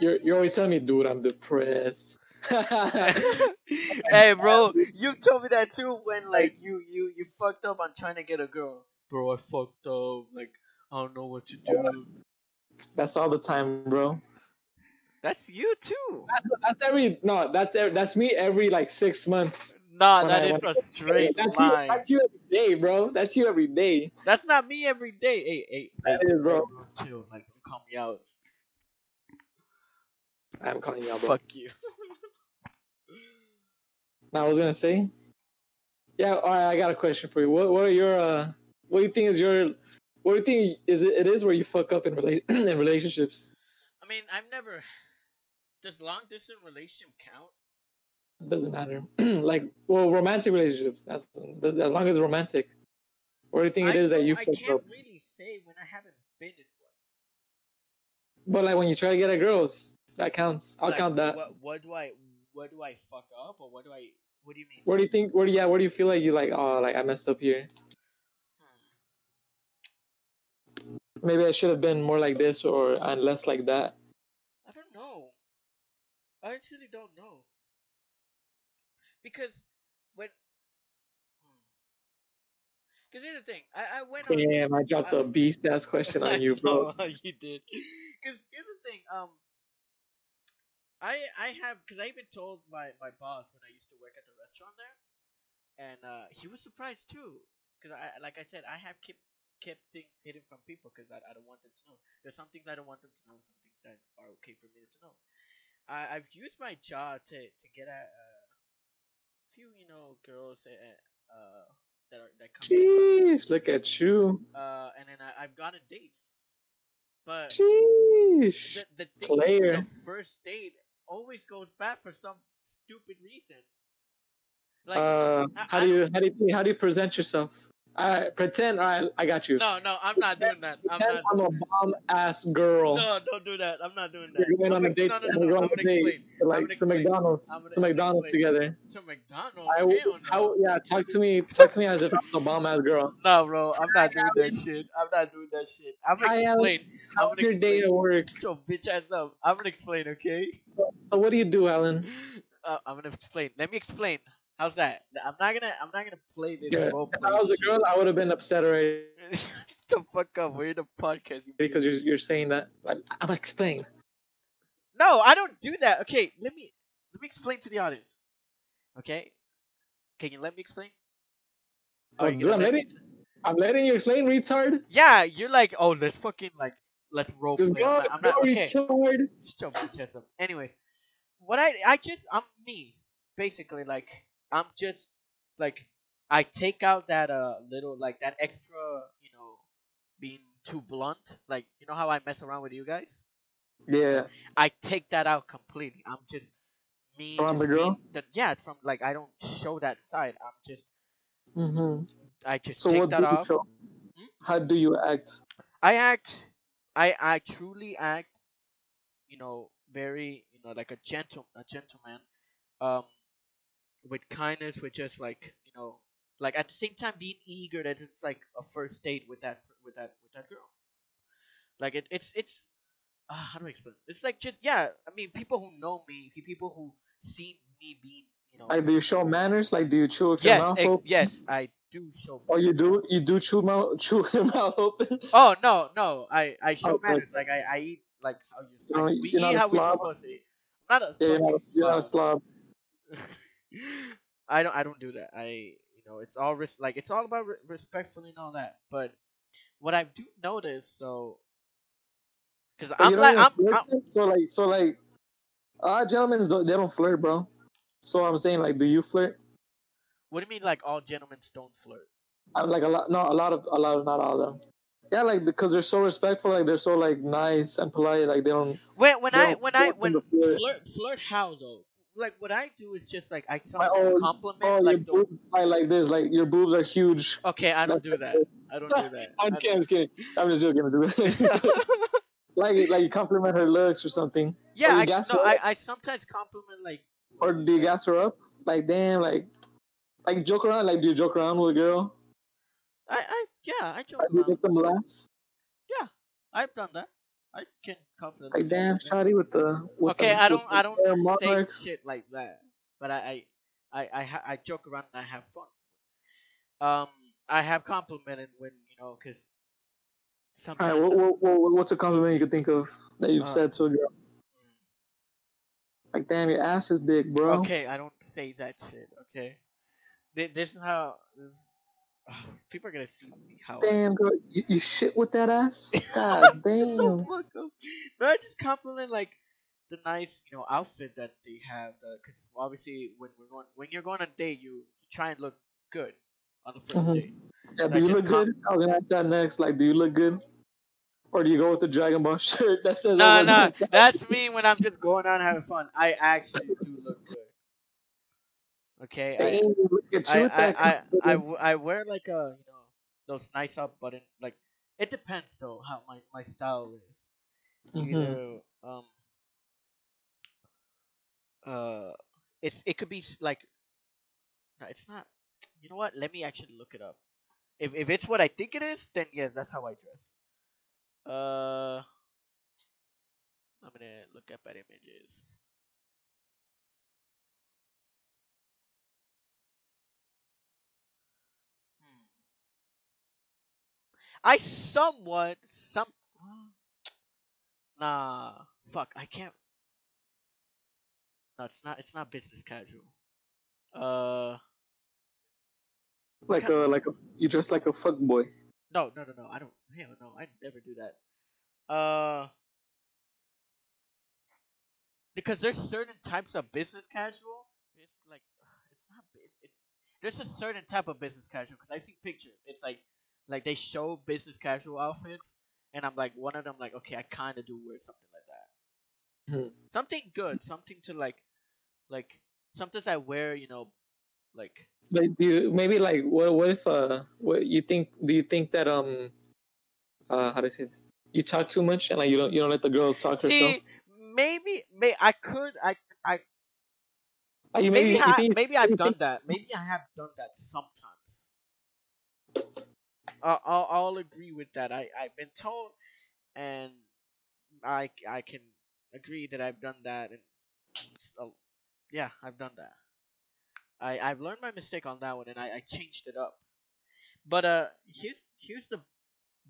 You're you're always telling me, dude, I'm depressed. [laughs] hey, bro, you told me that too when like you you you fucked up on trying to get a girl. Bro, I fucked up. Like I don't know what to do. That's all the time, bro. That's you too. That's every no. That's every, that's me every like six months. Nah, when that I- is when I- a straight that's you. line. That's you every day, bro. That's you every day. That's not me every day. Hey, hey, hey, That is, bro. hey, chill. Like, don't call me out. I'm calling you out, bro. Fuck you. [laughs] I was gonna say. Yeah, all right. I got a question for you. What What are your uh, What do you think is your What do you think is it, it is where you fuck up in rela- [clears throat] in relationships? I mean, I've never. Does long distance relationship count? Doesn't matter. [clears throat] like, well, romantic relationships. That's as long as it's romantic. What do you think it I is that you I can't up? really say when I haven't been in one. But like when you try to get at girls, that counts. I'll Like, count that. What, what do I what do I fuck up or what do I what do you mean? What do you think? What do yeah? Where do you feel like you like? Oh, like I messed up here. Hmm. Maybe I should have been more like this or and less like that. I don't know. I actually don't know. Because when because here's the thing, I, I went on Damn, I dropped a beast ass question on you, [laughs] bro. [laughs] You did. Because here's the thing. Um, I I have because I even told my my boss when I used to work at the restaurant there, and uh, he was surprised too. Because I like I said, I have kept kept things hidden from people because I, I don't want them to know. There's some things I don't want them to know, some things that are okay for me to know. I I've used my job to to get at uh, a few you know girls uh, uh that are that come. Jeez, look at you. uh, and then I, I've gotten dates. But Jeez. the, the Player. the first date always goes bad for some stupid reason. Like, uh, how I do you how do you how do you present yourself? I pretend. All right, I got you. no, no, I'm not doing that. I'm not. I'm a bomb ass girl. No, don't do that. I'm not doing that. You're going I'm on a date. No, no, no, no. I'm on gonna a date explain. to, like gonna. McDonald's. To McDonald's together. To McDonald's. I Hell no. how yeah. Talk to me. [laughs] Talk to me as if I'm a bomb ass girl. No, bro, I'm not doing that shit. I'm not doing that shit. I'm gonna I am- explain. I'm gonna your day explain. at work? Your bitch ass up. I'm gonna explain, okay? So, so what do you do, Alan? Uh, I'm gonna explain. Let me explain. How's that? I'm not gonna. I'm not gonna play this Yeah. role If. I was a shit. girl, I would have been upset already [laughs] the fuck up. We're in a podcast. you because you're you're saying that. Like, I'm explaining. No, I don't do that. Okay, let me let me explain to the audience. Okay, can you let me explain? Oh, dude, I'm let me letting- I'm letting you explain, retard. Yeah, you're like, oh, let's fucking like, let's role Just play. go, I'm not, I'm not okay. retard. Your bitch up. Anyways, what I I just I'm me basically like I'm just like I take out that uh little like that extra you know being too blunt like you know how I mess around with you guys Yeah. I take that out completely I'm just me From the girl? the, yeah from like I don't show that side I'm just Mm-hmm. I just So take what that do you off show? Hmm? How do you act? I act, I I truly act, you know, very you know like a gentle a gentleman, um, with kindness, with just like you know, like at the same time being eager that it's like a first date with that with that with that girl. Like it, it's it's, uh, how do I explain? It? It's like just yeah. I mean, people who know me, people who see me being you know. Like, do you show manners? Like, do you chew with your yes, mouth ex- open? yes, I do show. Oh, you do? You do chew mouth, [laughs] chew your mouth open? Oh no, no, I I show Oh, manners. Like I, I eat like how you. You know, we eat how we're slob? supposed to eat. I'm not a Yeah, you're not, fucking you're not a slob. [laughs] [laughs] I don't I don't do that. I you know it's all res- like it's all about re- respectfully and all that. But what I do notice, so because I'm like I'm, I'm so like so like, uh, gentlemen don't they don't flirt, bro. So I'm saying like, do you flirt? what do you mean like all gentlemen don't flirt? I'm like a lot, no, a lot of, a lot of, not all of them. Yeah, like because they're so respectful, like they're so like nice and polite, like they don't. When when they I when I when flirt. flirt flirt how though? Like what I do is just like I sometimes oh, compliment oh, like the, boobs like this, like your boobs are huge. okay I don't do that. I don't do that. [laughs] I'm kidding, I'm just kidding. I'm just joking. Joking. [laughs] don't- like, like you compliment her looks or something, Yeah, you I, no, I. I sometimes compliment like or do you gas her up? Like, damn, like, like joke around. Like, do you joke around with a girl? I, I yeah I joke Like, do you make them laugh? Yeah, I've done that. I can confidently Like, damn, shawty with the. With Okay, the, I don't I don't say marks. shit like that, but I I I I, I joke around and I have fun. Um, I have complimented when you know because All sometimes. right, what, what, what, what's a compliment you could think of that you've Uh, said to a girl? Like, damn, your ass is big, bro. Okay, I don't say that shit. Okay, this is how this. [sighs] people are gonna see how. Damn, girl, you, you shit with that ass? [laughs] God damn. No, I just compliment like the nice you know outfit that they have because obviously when we're going when you're going on a date you try and look good on the 1st Mhm. date. Yeah, do you look com- good? I was gonna ask that next. Like, do you look good? Or do you go with the Dragon Ball [laughs] shirt that says? No, I no, that's me when I'm just going out and having fun. I actually do look good. Okay, I, Dang, look at I, I, I, I, confidence. w- I wear like a you know those nice up button like it depends though how my, my style is. Either um uh it's it could be like no, it's not. You know what? Let me actually look it up. If if it's what I think it is, then yes, that's how I dress. Uh, I'm gonna look up at images. I somewhat some. Nah, fuck. I can't. No, it's not. It's not business casual. Uh, Like a like a you dress like a fuck boy. no, no, no, no. I don't. Hell no. I never do that. Uh, because there's certain types of business casual. It's like [sighs] it's not business. It's there's a certain type of business casual because I see pictures. It's like like they show business casual outfits, and I'm like one of them. Like okay, I kind of do wear something like that. Mhm. Something good, something to like, like sometimes I wear. You know, like Like, do you maybe like what what if uh what you think? Do you think that um uh how do I say this? You talk too much and like you don't you don't let the girl talk herself. see maybe may I could I I Uh, you maybe you I, maybe I've you done that. Maybe I have done that sometimes. Uh, I'll I'll agree with that. I I've been told, and I I can agree that I've done that, and so, yeah, I've done that. I I've learned my mistake on that one, and I I changed it up. But uh, here's here's the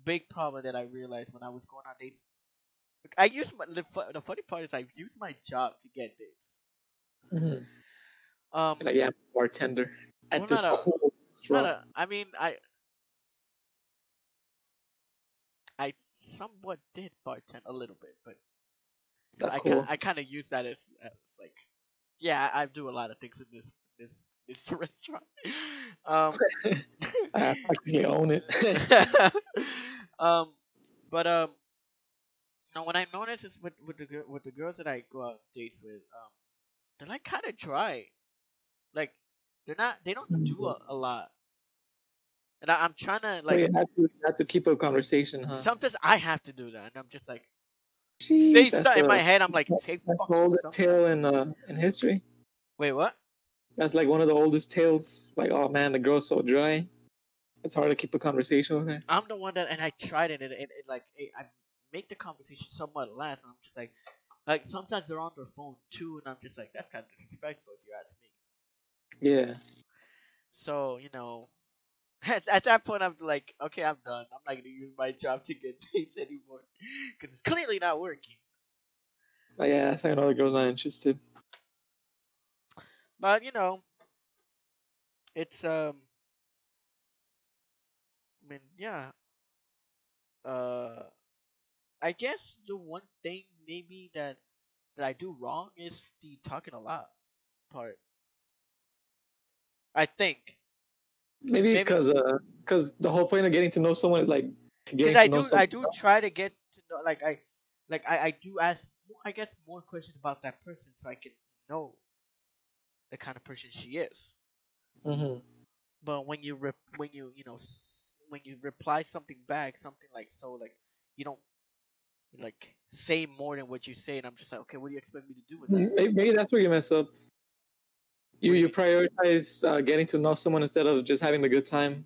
big problem that I realized when I was going on dates. I use my the, the funny part is I use my job to get dates. Mhm. Um, Like, yeah, bartender at Well, this not a- cool Not a, I mean, I I somewhat did bartend a little bit, but That's I cool. kind I kind of use that as, as like, yeah, I, do a lot of things in this this this [laughs] restaurant. Um, [laughs] I practically own it. [laughs] um, but um, now when I notice is with with the with the girls that I go out dates with, um, they're like kind of dry, like they're not they don't do a, a lot, and I, I'm trying to So like you have to to keep a conversation, huh? sometimes I have to do that, and I'm just like Sheesh, say that's stuff in my head. I'm like that's say the fucking oldest tale in uh in history. Wait, what? That's like one of the oldest tales. Like, oh man, the girl's so dry. It's hard to keep a conversation with her. I'm the one that, and I tried it, and it, it like I make the conversation somewhat last, and I'm just like, like sometimes they're on their phone too, and I'm just like, that's kind of disrespectful if you ask me. Yeah. So you know, at, at that point, I'm like, okay, I'm done. I'm not gonna use my job to get [laughs] dates anymore because it's clearly not working. But yeah, I think all the girl's not interested. But you know, it's um. I mean, yeah. Uh, I guess the one thing maybe that that I do wrong is the talking a lot part. I think Maybe Maybe- because uh, because the whole point of getting to know someone is like to get to I know do someone. I do try to get to know like I like I, I do ask I guess more questions about that person so I can know the kind of person she is. hmm But when you when you you know when you reply something back, something like so like you don't like say more than what you say, and I'm just like, okay, what do you expect me to do with that? Maybe, maybe that's where you mess up. You you prioritize uh, getting to know someone instead of just having a good time.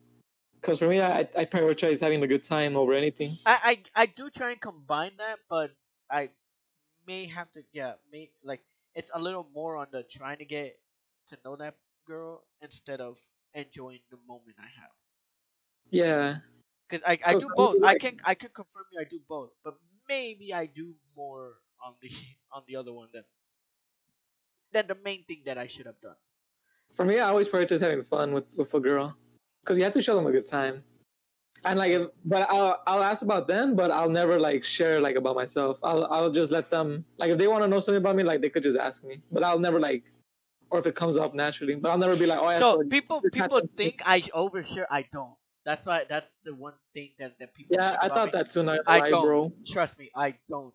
Because for me, I I prioritize having a good time over anything. I, I I do try and combine that, but I may have to yeah may like it's a little more on the trying to get to know that girl instead of enjoying the moment I have. Yeah. Because I, I So do both. I can I can confirm you I do both, but maybe I do more on the [laughs] on the other one than than the main thing that I should have done. For me, I always prioritize having fun with with a girl. Because you have to show them a good time. And like, if, but I'll I'll ask about them, but I'll never like share like about myself. I'll I'll just let them like if they want to know something about me, like they could just ask me. But I'll never like, or if it comes up naturally. But I'll never be like, oh yeah. so so people people happened to me. think I overshare. I don't. That's why. That's the one thing that, that people. yeah, I thought me. that too. Not I don't. bro. Trust me, I don't.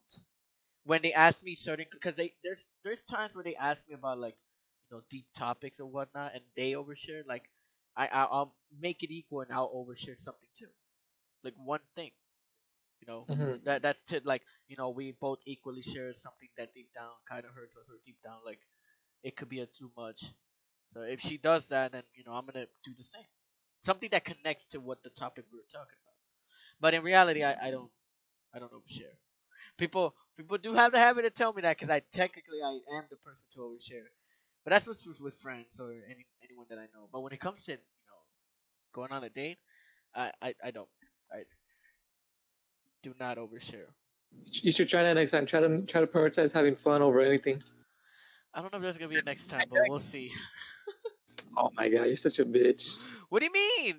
When they ask me certain, because they there's there's times where they ask me about like you know deep topics or whatnot, and they overshare. Like I I- I'll make it equal, and I'll overshare something too, like one thing. You know Mhm. that that's to like you know we both equally share something that deep down kind of hurts us, or deep down like it could be a too much. So if she does that, then you know I'm gonna do the same. Something that connects to what the topic we were talking about. But in reality, I, I don't I don't overshare. People people do have the habit of telling me that because I technically I am the person to overshare. But that's what's with, with friends or any anyone that I know. But when it comes to you know going on a date, I I, I don't I do not overshare. You should try that next time. Try to try to prioritize having fun over anything. I don't know if there's gonna be a next time, but we'll see. [laughs] Oh my god, you're such a bitch. What do you mean?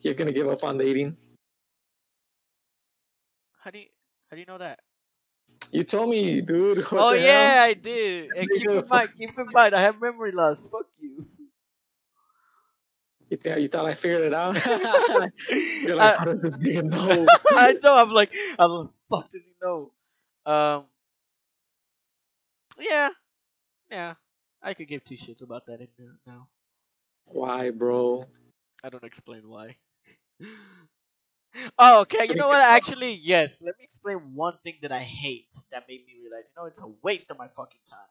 You're gonna give up on dating. How do you how do you know that? You told me, dude. [laughs] Oh yeah, hell? I did. And keep in mind, keep in mind, I have memory loss. Fuck you. You, think, you thought I figured it out? [laughs] You're [laughs] like, I- how does this nigga know? I know. I'm like, I'm like, fuck does he know? Um. Yeah, yeah. I could give two shits about that now. Why, bro? I don't explain why. Oh, okay. You know what? Actually, yes. Let me explain one thing that I hate that made me realize. You know, it's a waste of my fucking time.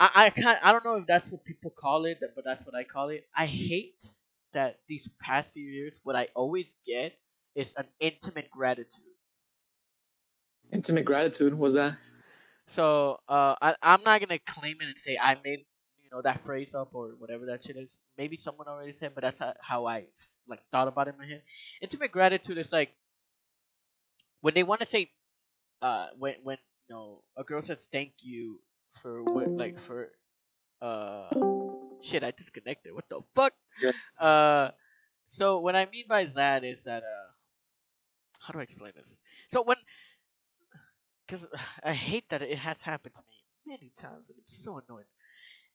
I I can't. I don't know if that's what people call it, but that's what I call it. I hate that these past few years, what I always get is an intimate gratitude. Intimate gratitude was that? So uh, I I'm not gonna claim it and say I made you know that phrase up or whatever that shit is. Maybe someone already said, but that's how, I like thought about it in my head. Intimate gratitude is like when they want to say uh when when you know a girl says thank you for what like for uh shit I disconnected. What the fuck? Yeah. Uh, so what I mean by that is that uh, how do I explain this? So when because [sighs] I hate that it has happened to me many times, and it's so annoying.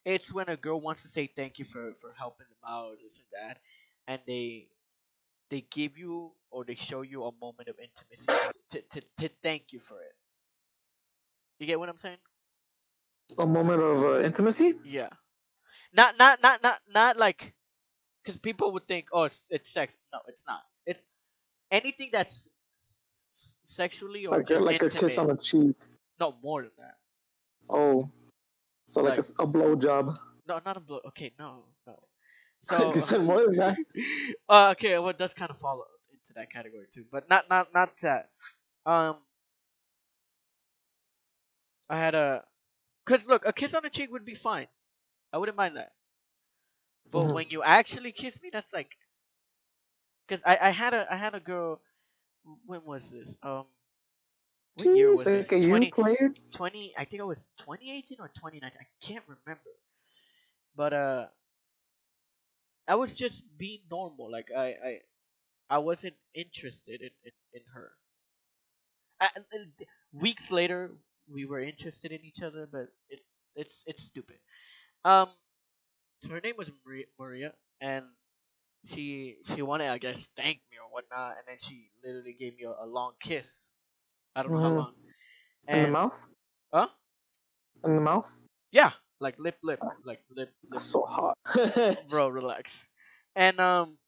It's when a girl wants to say thank you for for helping them out, this and that, and they they give you or they show you a moment of intimacy to to, to thank you for it. You get what I'm saying? A moment of uh, intimacy? Yeah. Not not not not not like, because people would think, oh, it's, it's sex. No, it's not. It's anything that's sexually or Like, like a kiss on the cheek. No, more than that. Oh. So like, Like- a a, blow job. No, not a blow. Okay, no, no. [laughs] So you said more than that. [laughs] uh, okay, well, it does kind of fall into that category too, but not not not that. Um, I had a, cause look, a kiss on the cheek would be fine. I wouldn't mind that. But Mhm. when you actually kiss me, that's like, cause I I had a I had a girl. When was this? Um, what year was like this? a you 20, 20 I think it was 2018 or 2019. I can't remember. But uh I was just being normal. Like I I I wasn't interested in in, in her. I, weeks later we were interested in each other, but it it's it's stupid. Um so her name was Maria, Maria and she she wanted I guess thank me or whatnot and then she literally gave me a, a long kiss. I don't know how Mhm. long. In the mouth? huh? In the mouth? Yeah, like lip, lip, like lip, lip. That's so hot. [laughs] Bro, relax. And um,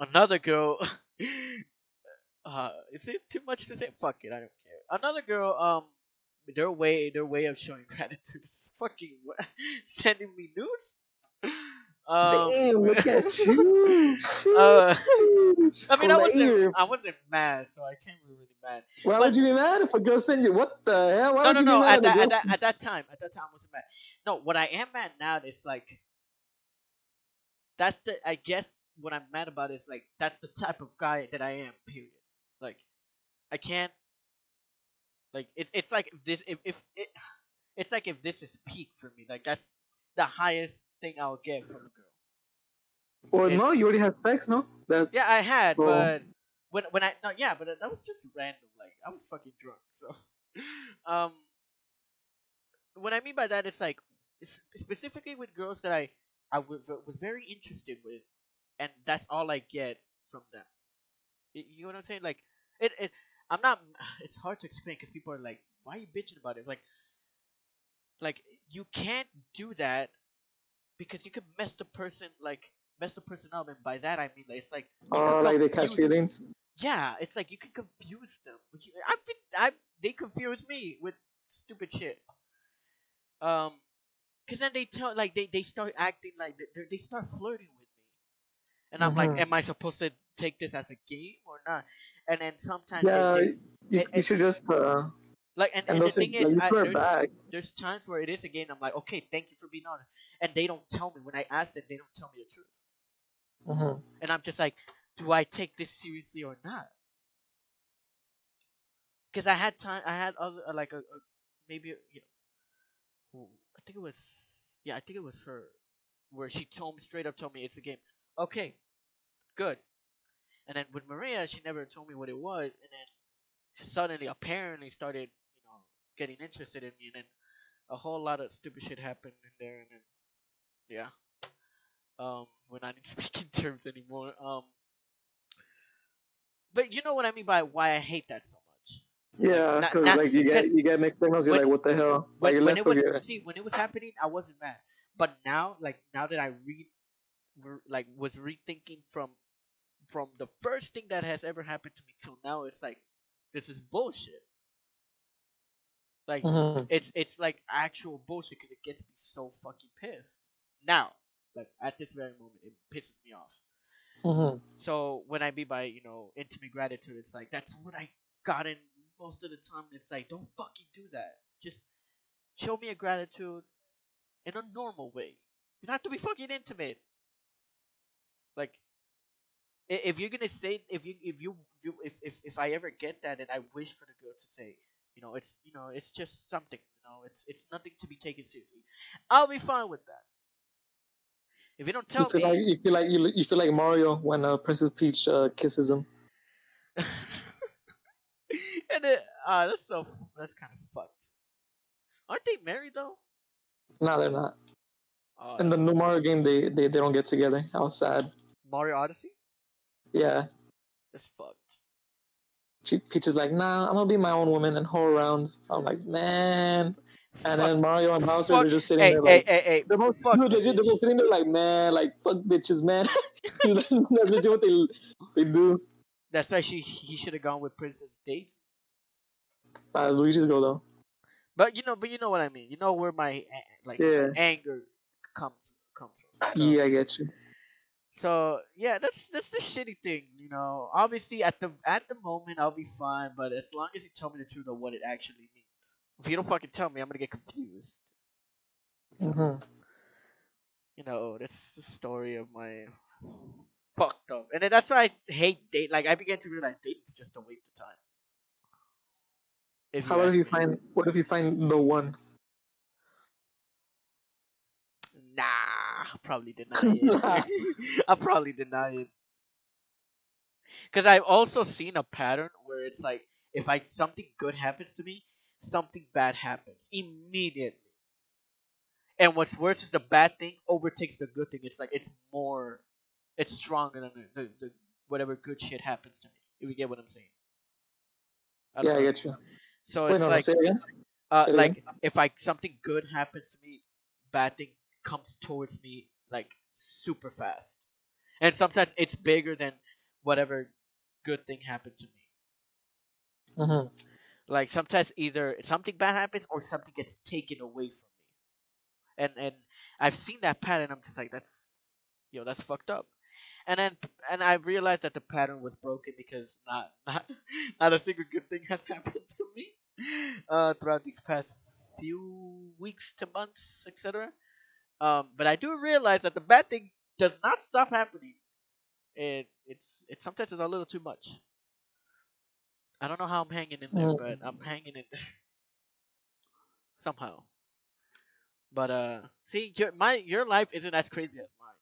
another girl. [laughs] uh, is it too much to say? Fuck it, I don't care. Another girl. Um, their way, their way of showing [laughs] gratitude is fucking sending me nudes. Um, Damn, look at you. uh, I mean, I wasn't. I wasn't mad, so I can't be really mad. Why but- would you be mad if a girl sent you? What the hell? Why no, would no, you no. be mad? At that, at that, at that time, at that time, I wasn't mad. No, what I am mad now is like, that's the. I guess what I'm mad about is like that's the type of guy that I am. Period. Like, I can't. Like it's it's like if this if if it, it's like if this is peak for me. Like that's the highest thing I'll get from a girl. Or It- no, you already had sex, no? That Yeah, I had, So- but when when I no yeah, but that was just random. Like I was fucking drunk, [laughs] so um, what I mean by that is like specifically with girls that I I was was very interested with, and that's all I get from them. You know what I'm saying? Like it it I'm not. [sighs] It's hard to explain because people are like, "Why are you bitching about it?" Like, like you can't do that because you could mess the person like mess the person up, and by that I mean like, it's like oh, like they catch feelings. yeah, it's like you can confuse them. You- I've been, I they confuse me with stupid shit. Um, cause then they tell like they they start acting like they they- start flirting with me, and I'm like, Mhm. am I supposed to take this as a game or not? And then sometimes Yeah, they, they, you, it- you should just uh, like and, and and the thing is, I, there's, there's times where it is a game. I'm like, okay, thank you for being honest, and they don't tell me when I ask them. They don't tell me the truth, hmm and I'm just like, do I take this seriously or not? because I had time. I had other uh, like a, a maybe a, you know, I think it was yeah, I think it was her where she told me straight up told me it's a game. Okay, good. And then with Maria, she never told me what it was, and then suddenly apparently started getting interested in me, and then a whole lot of stupid shit happened in there, and then yeah, um, we're not in [laughs] speaking terms anymore. Um, but you know what I mean by why I hate that so much. Yeah, because not- like you get you get mixed signals. You're when- like, what the hell? When, you're when it was your see when it was happening, I wasn't mad. But now, like now that I read, re- like was rethinking from from the first thing that has ever happened to me till now, it's like this is bullshit. Like Mhm. it's it's like actual bullshit because it gets me so fucking pissed. Now, like at this very moment, it pisses me off. Mhm. So when I mean by you know intimate gratitude, it's like that's what I got in most of the time. It's like don't fucking do that. Just show me a gratitude in a normal way. You don't have to be fucking intimate. Like if you're gonna say if you if you, if you if, if if I ever get that and I wish for the girl to say you know it's you know it's just something you know it's it's nothing to be taken seriously. I'll be fine with that. If you don't tell You me, like you feel like you, you feel like Mario when uh, Princess Peach uh, kisses him. [laughs] and it, ah, that's so that's kind of fucked. Aren't they married though? No, they're not. Oh, In the new Mario game, they, they, they don't get together. Was sad. Mario Odyssey, Yeah, that's fucked. She, Peach is like, nah, I'm gonna be my own woman and whole around. I'm like, man. And Fuck- then Mario and Bowser fuck- are just sitting Hey, there hey, like, hey, hey! they're both, fuck dude, legit, they're both sitting there like, man, like fuck bitches, man. [laughs] That's legit what they they do. That's why she he should have gone with Princess Daisy. Uh, Luigi's go though. But you know, but you know what I mean. You know where my like Yeah. anger comes comes from. So, Yeah, I get you. So yeah, that's that's the shitty thing. You know, obviously at the at the moment I'll be fine, but as long as you tell me the truth of what it actually means. If you don't fucking tell me, I'm gonna get confused. hmm you know, that's the story of my fucked up. And then that's why I hate date. Like I began to realize dating is just a waste of time. If How if you find what if you find the one? Nah, probably deny [laughs] it. [laughs] I'll probably deny it. Cause I've also seen a pattern where it's like if I something good happens to me, something bad happens immediately. And what's worse is the bad thing overtakes the good thing. It's like it's more, it's stronger than the, the, the whatever good shit happens to me. If you get what I'm saying. don't Yeah, I get you. So Wait, it's no, like say it again. uh, like if I something good happens to me, bad thing comes towards me like super fast, and sometimes it's bigger than whatever good thing happened to me. hmm Like sometimes either something bad happens or something gets taken away from me, and and I've seen that pattern. I'm just like that's, yo, that's fucked up. And then and I realized that the pattern was broken because not [laughs] not not a single good thing has [laughs] happened to me uh, throughout these past few weeks to months, etc. Um, but I do realize that the bad thing does not stop happening. It it's it sometimes is a little too much. I don't know how I'm hanging in there, Mm. but I'm hanging in there [laughs] somehow. But uh, see, your my your life isn't as crazy as mine.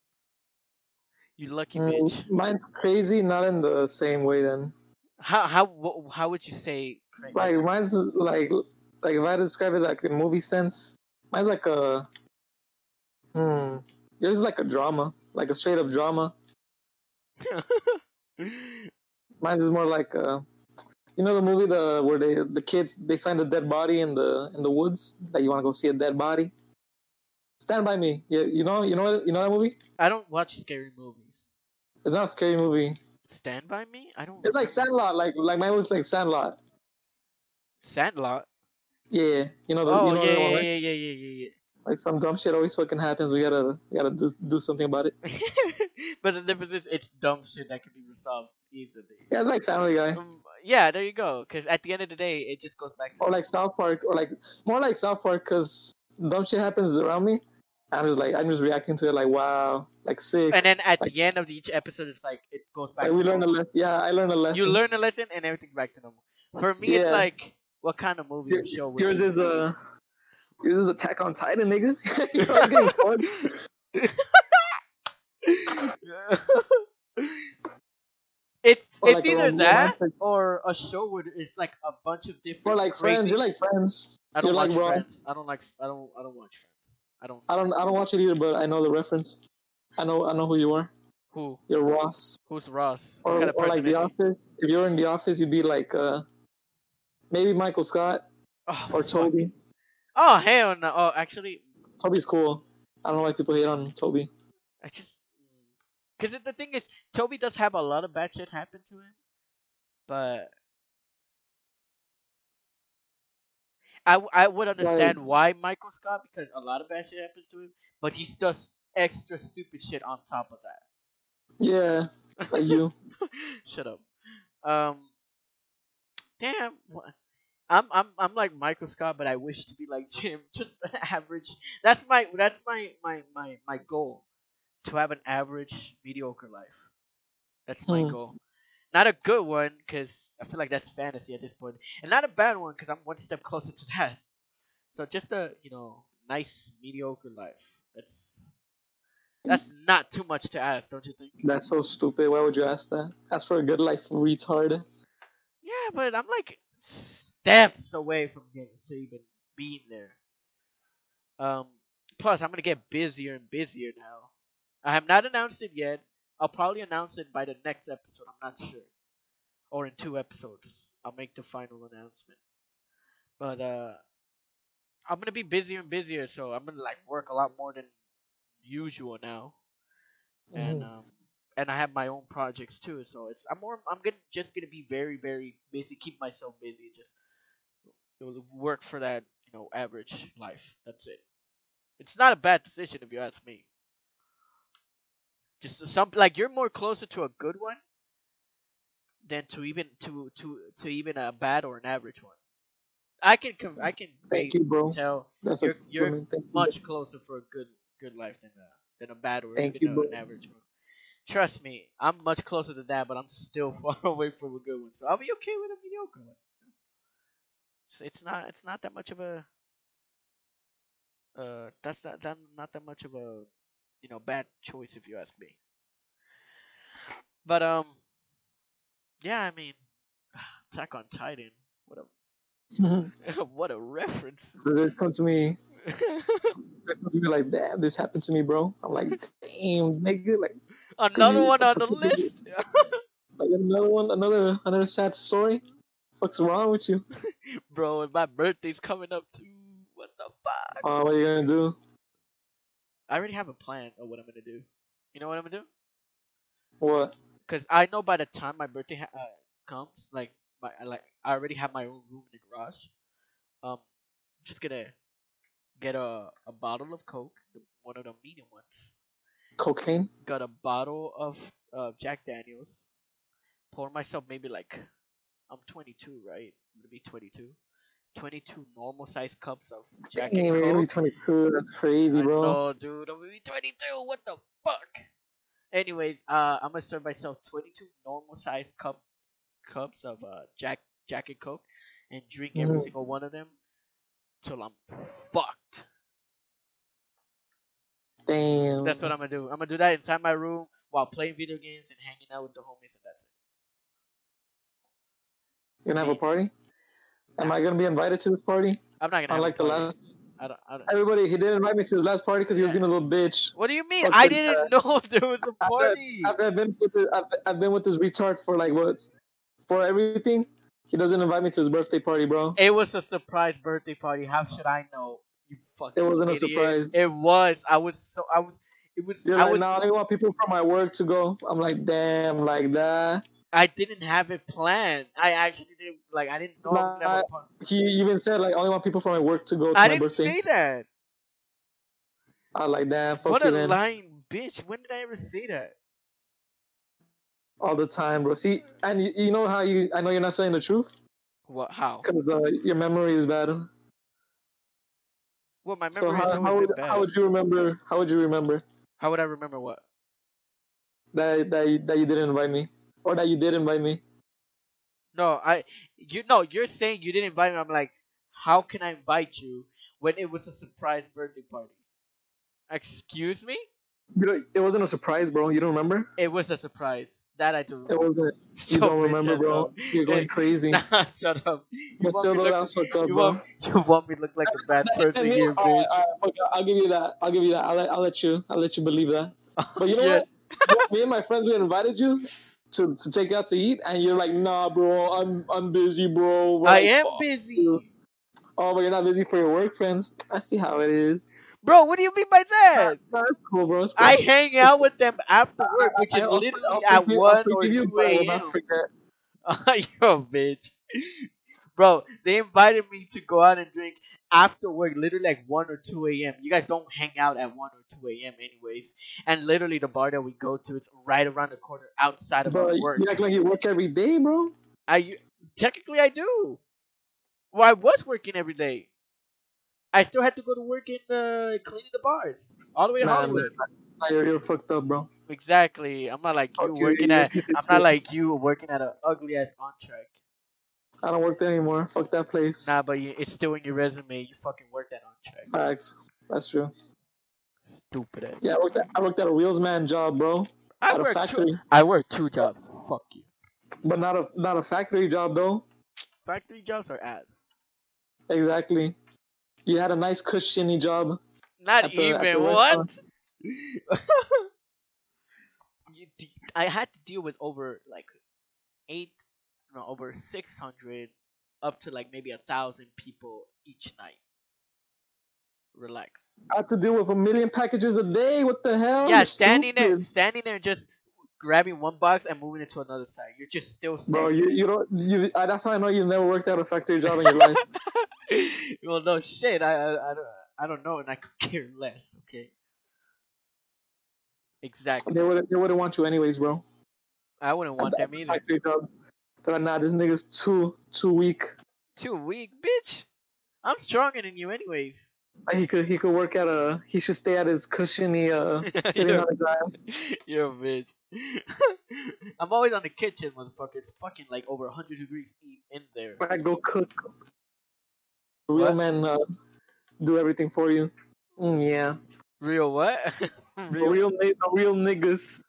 You lucky Mm, bitch. mine's crazy, not in the same way. Then, How how how would you say? crazy? like mine's like like if I describe it like in movie sense, mine's like a hmm. Yours is like a drama, like a straight up drama. [laughs] Mine is more like uh, you know the movie the where they the kids they find a dead body in the in the woods. Like you want to go see a dead body. Stand by me. Yeah, you know you know what- you know that movie. I don't watch scary movies. It's not a scary movie. Stand by Me? I don't. It's like. Sandlot. Like like mine was like Sandlot. Sandlot. Yeah, you know the Oh you know yeah, the one, yeah, yeah, yeah, yeah, yeah, Like some dumb shit always fucking happens. We gotta we gotta do do something about it. [laughs] but the difference is, it's dumb shit that can be resolved easily. Yeah, like Family Guy Um, yeah, there you go. Because at the end of the day, it just goes back to. or like South Park or like more like South Park because dumb shit happens around me. I'm just like I'm just reacting to it like wow, like sick. and then at like- the end of each episode, it's like it goes back. Like, we learn a normal. lesson. Yeah, I learned a lesson. You learn a lesson, and everything's back to normal. For me, it's like, what kind of movie Your- or show? Yours is a yours is Attack on Titan, nigga. [laughs] you know, I'm getting [laughs] bored. it's Or it's like either that or a show where it's like a bunch of different. Or like. Friends. You're like Friends. I don't you're watch like Friends. I don't like. I don't. I don't watch Friends. I don't. I don't I don't watch it either, but I know the reference. I know I know who you are. Who? You're Ross. Who's Ross? Or, kind of or like The? Office. If you're in The Office, you'd be like uh maybe Michael Scott Oh, or. Toby. Oh hell no! Oh, actually, Toby's cool. I don't know why people hate on Toby. I just because the thing is, Toby does have a lot of bad shit happen to him, but I, I would understand why Michael Scott because a lot of bad shit happens to him, but he does extra stupid shit on top of that. Yeah, like you. [laughs] Shut up. Um. Damn. wha- I'm I'm I'm like Michael Scott, but I wish to be like Jim. [laughs] Just an average. That's my that's my my my my goal. To have an average mediocre life. That's my Hmm. goal. Not a good one, cause I feel like that's fantasy at this point, and not a bad one, cause I'm one step closer to that. So just a you know nice mediocre life. That's that's not too much to ask, don't you think? That's so stupid. Why would you ask that? Ask for a good life, retard. Yeah, but I'm like steps away from getting to even being there. Um, plus I'm gonna get busier and busier now. I have not announced it yet. I'll probably announce it by the next episode. I'm not sure, or in two episodes. I'll make the final announcement. But uh, I'm gonna be busier and busier, so I'm gonna like work a lot more than usual now. and Mhm. um and I have my own projects too. So it's I'm more I'm gonna just gonna be very very busy, keep myself busy, and just work for that you know average life. That's it. It's not a bad decision if you ask me. Just some like you're more closer to a good one than to even to to to even a bad or an average one. I can com- I can Thank you, bro. tell That's you're- a you're. Thank you. much closer for a good good life than a than a bad or Thank even you, an average one. Trust me, I'm much closer to that, but I'm still [laughs] far away from a good one. So I'll be okay with a mediocre one. It's not it's not that much of a uh that's not that not that much of a you know bad choice if you ask me. But um yeah, I mean [sighs] Attack on Titan. What a [laughs] [laughs] what a reference. This come to me. This come to me like, damn, this happened to me, bro. I'm like, damn, nigga, like, Another one on the list. [laughs] like another one, another, another sad story. What's wrong with you? [laughs] Bro, and my birthday's coming up too. What the fuck? Uh, what are you gonna do? I already have a plan of what I'm gonna do. You know what I'm gonna do? What? Cause I know by the time my birthday ha- uh, comes, like my I like I already have my own room in the garage. Um, I'm just gonna get a a bottle of Coke, the- one of the medium ones. Cocaine? Got a bottle of uh, Jack Daniels. Pour myself maybe like I'm 22, right? I'm gonna be 22. 22 normal sized cups of Jack and Coke. 22. That's crazy, bro. know, dude. I'm gonna be 22. What the fuck? Anyways, uh, I'm gonna serve myself 22 normal sized cup cups of uh Jack Jack and Coke, and drink every Mhm. single one of them till I'm fucked. Damn. That's what I'm gonna do. I'm gonna do that inside my room while playing video games and hanging out with the homies, and that's it. You gonna have a party? Am I gonna be invited to this party? I'm not gonna. Unlike have the a party. last. I don't. I don't. Everybody, he didn't invite me to his last party because he was being a little bitch. What do you mean? Fuck I didn't uh, know [laughs] there was a party. After I've been with this, I've, I've been with this retard for like what? For everything, he doesn't invite me to his birthday party, bro. It was a surprise birthday party. How should I know? You fucking. It wasn't a surprise. It was. I was so. I was. It was. You're I like, was. no, I don't want people from my work to go. I'm like, damn, like that. I didn't have it planned. I actually didn't. Like I didn't know. I was gonna have a Nah, party. He even said like, I only want people from my work to go to I my didn't birthday. say that. I like, that. fuck What a then. lying bitch. When did I ever say that? All the time, bro. See, and you, you know how you? I know you're not saying the truth What? How? because uh, your memory is bad. Well, my memory So how, how, would, bad. how would you remember? How would you remember How would I remember what? that that you, that you didn't invite me, or that you didn't invite me? No, I. You no. You're saying you didn't invite me. I'm like, how can I invite you when it was a surprise birthday party? Excuse me? You know, it wasn't a surprise, bro. You don't remember? It was a surprise. That I do. It wasn't. [laughs] You So don't remember, bro. up. You're going [laughs] crazy. Nah, shut up. You want me look- up, you bro. want, you want me to look like a bad person here, bitch? okay, I'll give you that. I'll give you that. I'll let, I'll let you. I'll let you believe that. [laughs] But you know Yeah. what? Me and my friends we invited you to, to take you out to eat, and you're like, Nah, bro. I'm I'm busy, bro. We're I like, am "Fuck busy. you." Oh, but you're not busy for your work, friends. I see how it is. Bro, what do you mean by that? Nah, that's cool, cool. I hang out with them after work, which is I'll- I'll literally at you- I'll 1 or forgive you, 2 but I will a.m. You're a [laughs] bitch. [laughs] Bro, they invited me to go out and drink after work, literally like 1 or 2 a.m. You guys don't hang out at 1 or 2 a.m. anyways. And literally the bar that we go to, it's right around the corner outside of Bro, our you work. act like you work every day, bro. I technically I do. Well, I was working every day. I still had to go to work in the cleaning the bars all the way to Nah, Hollywood. You're, you're fucked up, bro. Exactly. I'm not like you you, working at. I'm not like you working at an ugly ass on track. I don't work there anymore. Fuck that place. Nah, but you, it's still in your resume. You fucking worked at on track. Facts. That's true. Stupid ass. Yeah, I worked at, I worked at a wheels man job, bro. I at a work two. I work two jobs. Fuck you. but not a not a factory job though. Factory jobs are ass. Exactly. You had a nice cushiony job. Not the- even what? restaurant. [laughs] you, d- I had to deal with over like eight, no, over six hundred, up to like maybe a thousand people each night. Relax. I had to deal with a million packages a day. What the hell? yeah, You're standing there, standing there, just grabbing one box and moving it to another side. You're just still standing. Bro, you you don't you. Uh, that's how I know you never worked at a factory job in your life. [laughs] well, no shit. I, I, I don't, I don't know, and I could care less. Okay. Exactly. They would they wouldn't want you anyways, bro. I wouldn't want At them either. Factory job. They're like, nah, this nigga's too too weak. Too weak, bitch. I'm stronger than you, anyways. Like, He could he could work at a. He should stay at his cushiony uh [laughs] sitting on the ground. [laughs] a bitch. [laughs] I'm always on the kitchen, motherfucker. It's fucking like over 100 degrees in there. I go cook. Real What? men uh, do everything for you. Mm, yeah, Real what? real real, real niggas.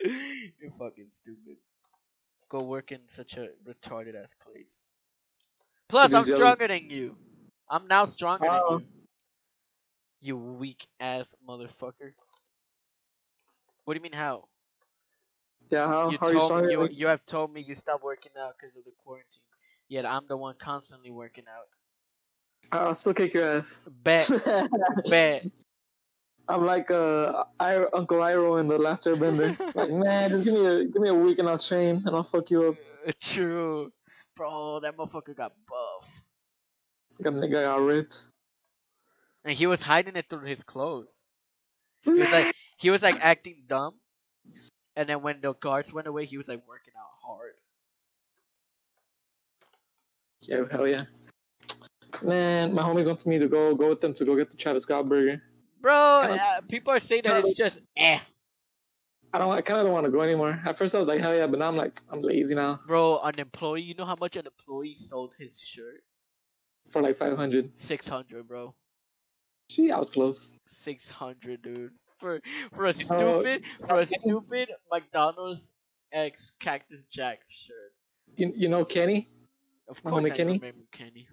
You're fucking stupid. Go work in such a retarded ass place. Plus, I'm stronger than you. I'm now stronger Oh. than you. You weak ass motherfucker. What do you mean how? Yeah, how, you how are you told stronger? you, me? you have told me you stopped working out because of the quarantine. Yet I'm the one constantly working out. I'll still kick your ass. Bet, [laughs] bet. I'm like uh, I, Uncle Iroh in the Last Airbender. [laughs] like, man, just give me a give me a week and I'll train and I'll fuck you up. True, bro. That motherfucker got buff, a nigga got ripped. and he was hiding it through his clothes. He was like, [laughs] he was like acting dumb, and then when the guards went away, he was like working out hard. yeah, hell yeah. Man, my homies wanted me to go go with them to go get the Travis Scott burger. Bro, uh, people are saying that it's just eh. I don't. I kind of don't want to go anymore. At first, I was like, hell yeah, but now I'm like, I'm lazy now. Bro, an employee, you know how much an employee sold his shirt? For like 500. Six hundred, bro. Gee, I was close. Six hundred, dude. for for a Oh, stupid for a stupid McDonald's X Cactus Jack shirt. You, you know Kenny? Of course, I Kenny? remember Kenny.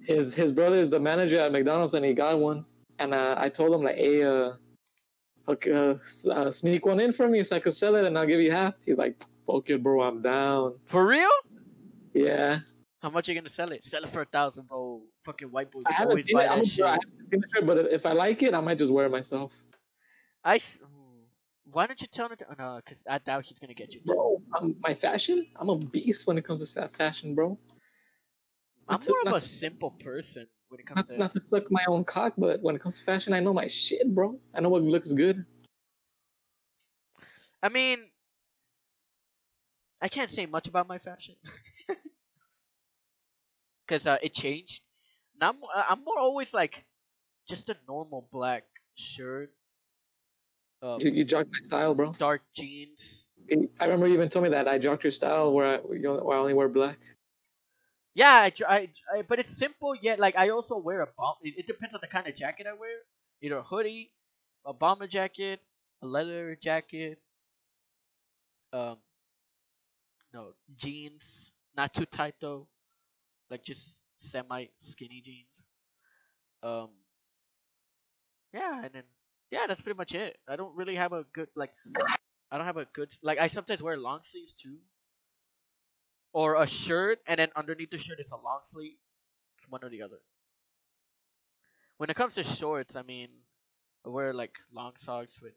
His his brother is the manager at McDonald's and he got one. And uh, I told him like, hey, uh, uh, uh, sneak one in for me so I could sell it and I'll give you half. He's like, fuck it, bro, I'm down. For real? Yeah. How much are you gonna sell it? Sell it for a thousand, bro. Fucking white boys I haven't always seen buy it. I'm that shit. I haven't seen shirt, but if I like it, I might just wear it myself. I. s-. Why don't you tell him? To, oh, no, because I doubt he's gonna get you. Bro, um, my fashion, I'm a beast when it comes to fashion, bro. I'm more of a simple person when it comes Not, to. not to suck my own cock, but when it comes to fashion, I know my shit, bro. I know what looks good. I mean, I can't say much about my fashion [laughs] because uh, it changed. Now I'm, uh, I'm more always like just a normal black shirt, um, You, you jocked my style, bro. dark jeans. I remember you even told me that I jocked your style where I, you know, where I only wear black. Yeah, I, I, I, but it's simple yet. Like I also wear a bomb. It, it depends on the kind of jacket I wear. Either a hoodie, a bomber jacket, a leather jacket. Um, no jeans, not too tight though, like just semi skinny jeans. Um, yeah, and then yeah, that's pretty much it. I don't really have a good like. I don't have a good like. I sometimes wear long sleeves too or a shirt, and then underneath the shirt is a long sleeve. It's one or the other. When it comes to shorts, I mean, I wear like long socks with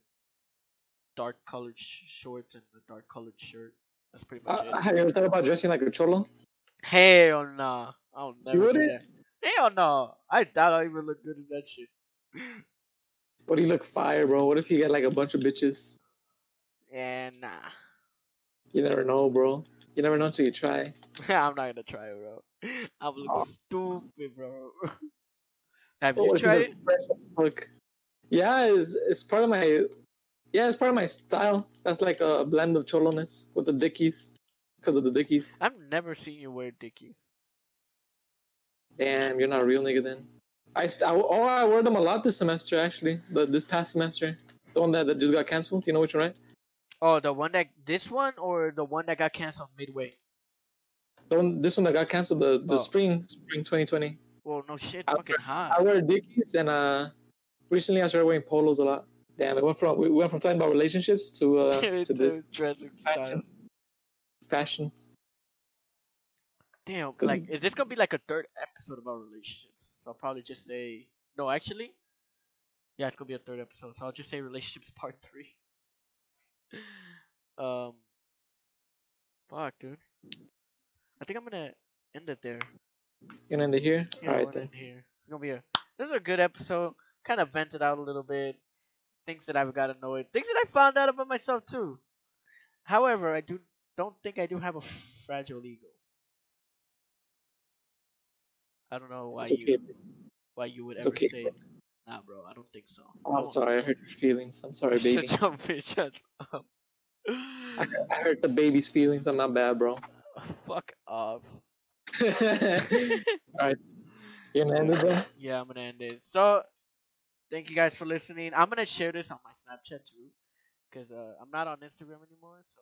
dark colored sh- shorts and a dark colored shirt. That's pretty much Uh, it. have you ever thought about dressing like a cholo? Hell nah, I'll never do wouldn't? that. Hell no, I doubt I even look good in that shit. What do you look fire, bro? What if you get like a bunch of bitches? Yeah, nah, You never know, bro. You never know until you try. [laughs] I'm not gonna try it, bro. I look Oh. stupid, bro. [laughs] Have But you oh, tried it? fuck? Yeah, it's it's part of my yeah, it's part of my style. That's like a blend of choloness with the dickies, because of the dickies. I've never seen you wear dickies. Damn, you're not a real nigga then. I, st- I oh I wore them a lot this semester actually. The this past semester, the one that, that just got canceled. You know which one, right? Oh, the one that this one or the one that got canceled midway? The one this one that got canceled the the Oh. spring spring 2020. Well, no shit, I- fucking I hot. I wear dickies and uh recently I started wearing polos a lot. Damn, it went from we went from talking about relationships to uh [laughs] to to this dressing fashion. style. fashion. Damn, like, is this gonna be like a third episode about relationships? So I'll probably just say no. Actually, yeah, it's gonna be a third episode. So I'll just say relationships part three. Um, fuck, dude. I think I'm gonna end it there. You gonna end it here. Yeah, All right then. here. It's gonna be a. This is a good episode. Kind of vented out a little bit. Things that I've got annoyed. Things that I found out about myself too. However, I do don't think I do have a fragile ego. I don't know why okay. you why you would ever okay, say bro. Nah, bro. I don't think so. Oh, I'm sorry, I hurt your feelings. I'm sorry, [laughs] baby. Shut your bitch ass up. I, I hurt the baby's feelings. I'm not bad, bro. [laughs] Fuck off. [laughs] You're gonna end it though? yeah, I'm gonna end it. So, thank you guys for listening. I'm gonna share this on my Snapchat too, cause uh, I'm not on Instagram anymore. So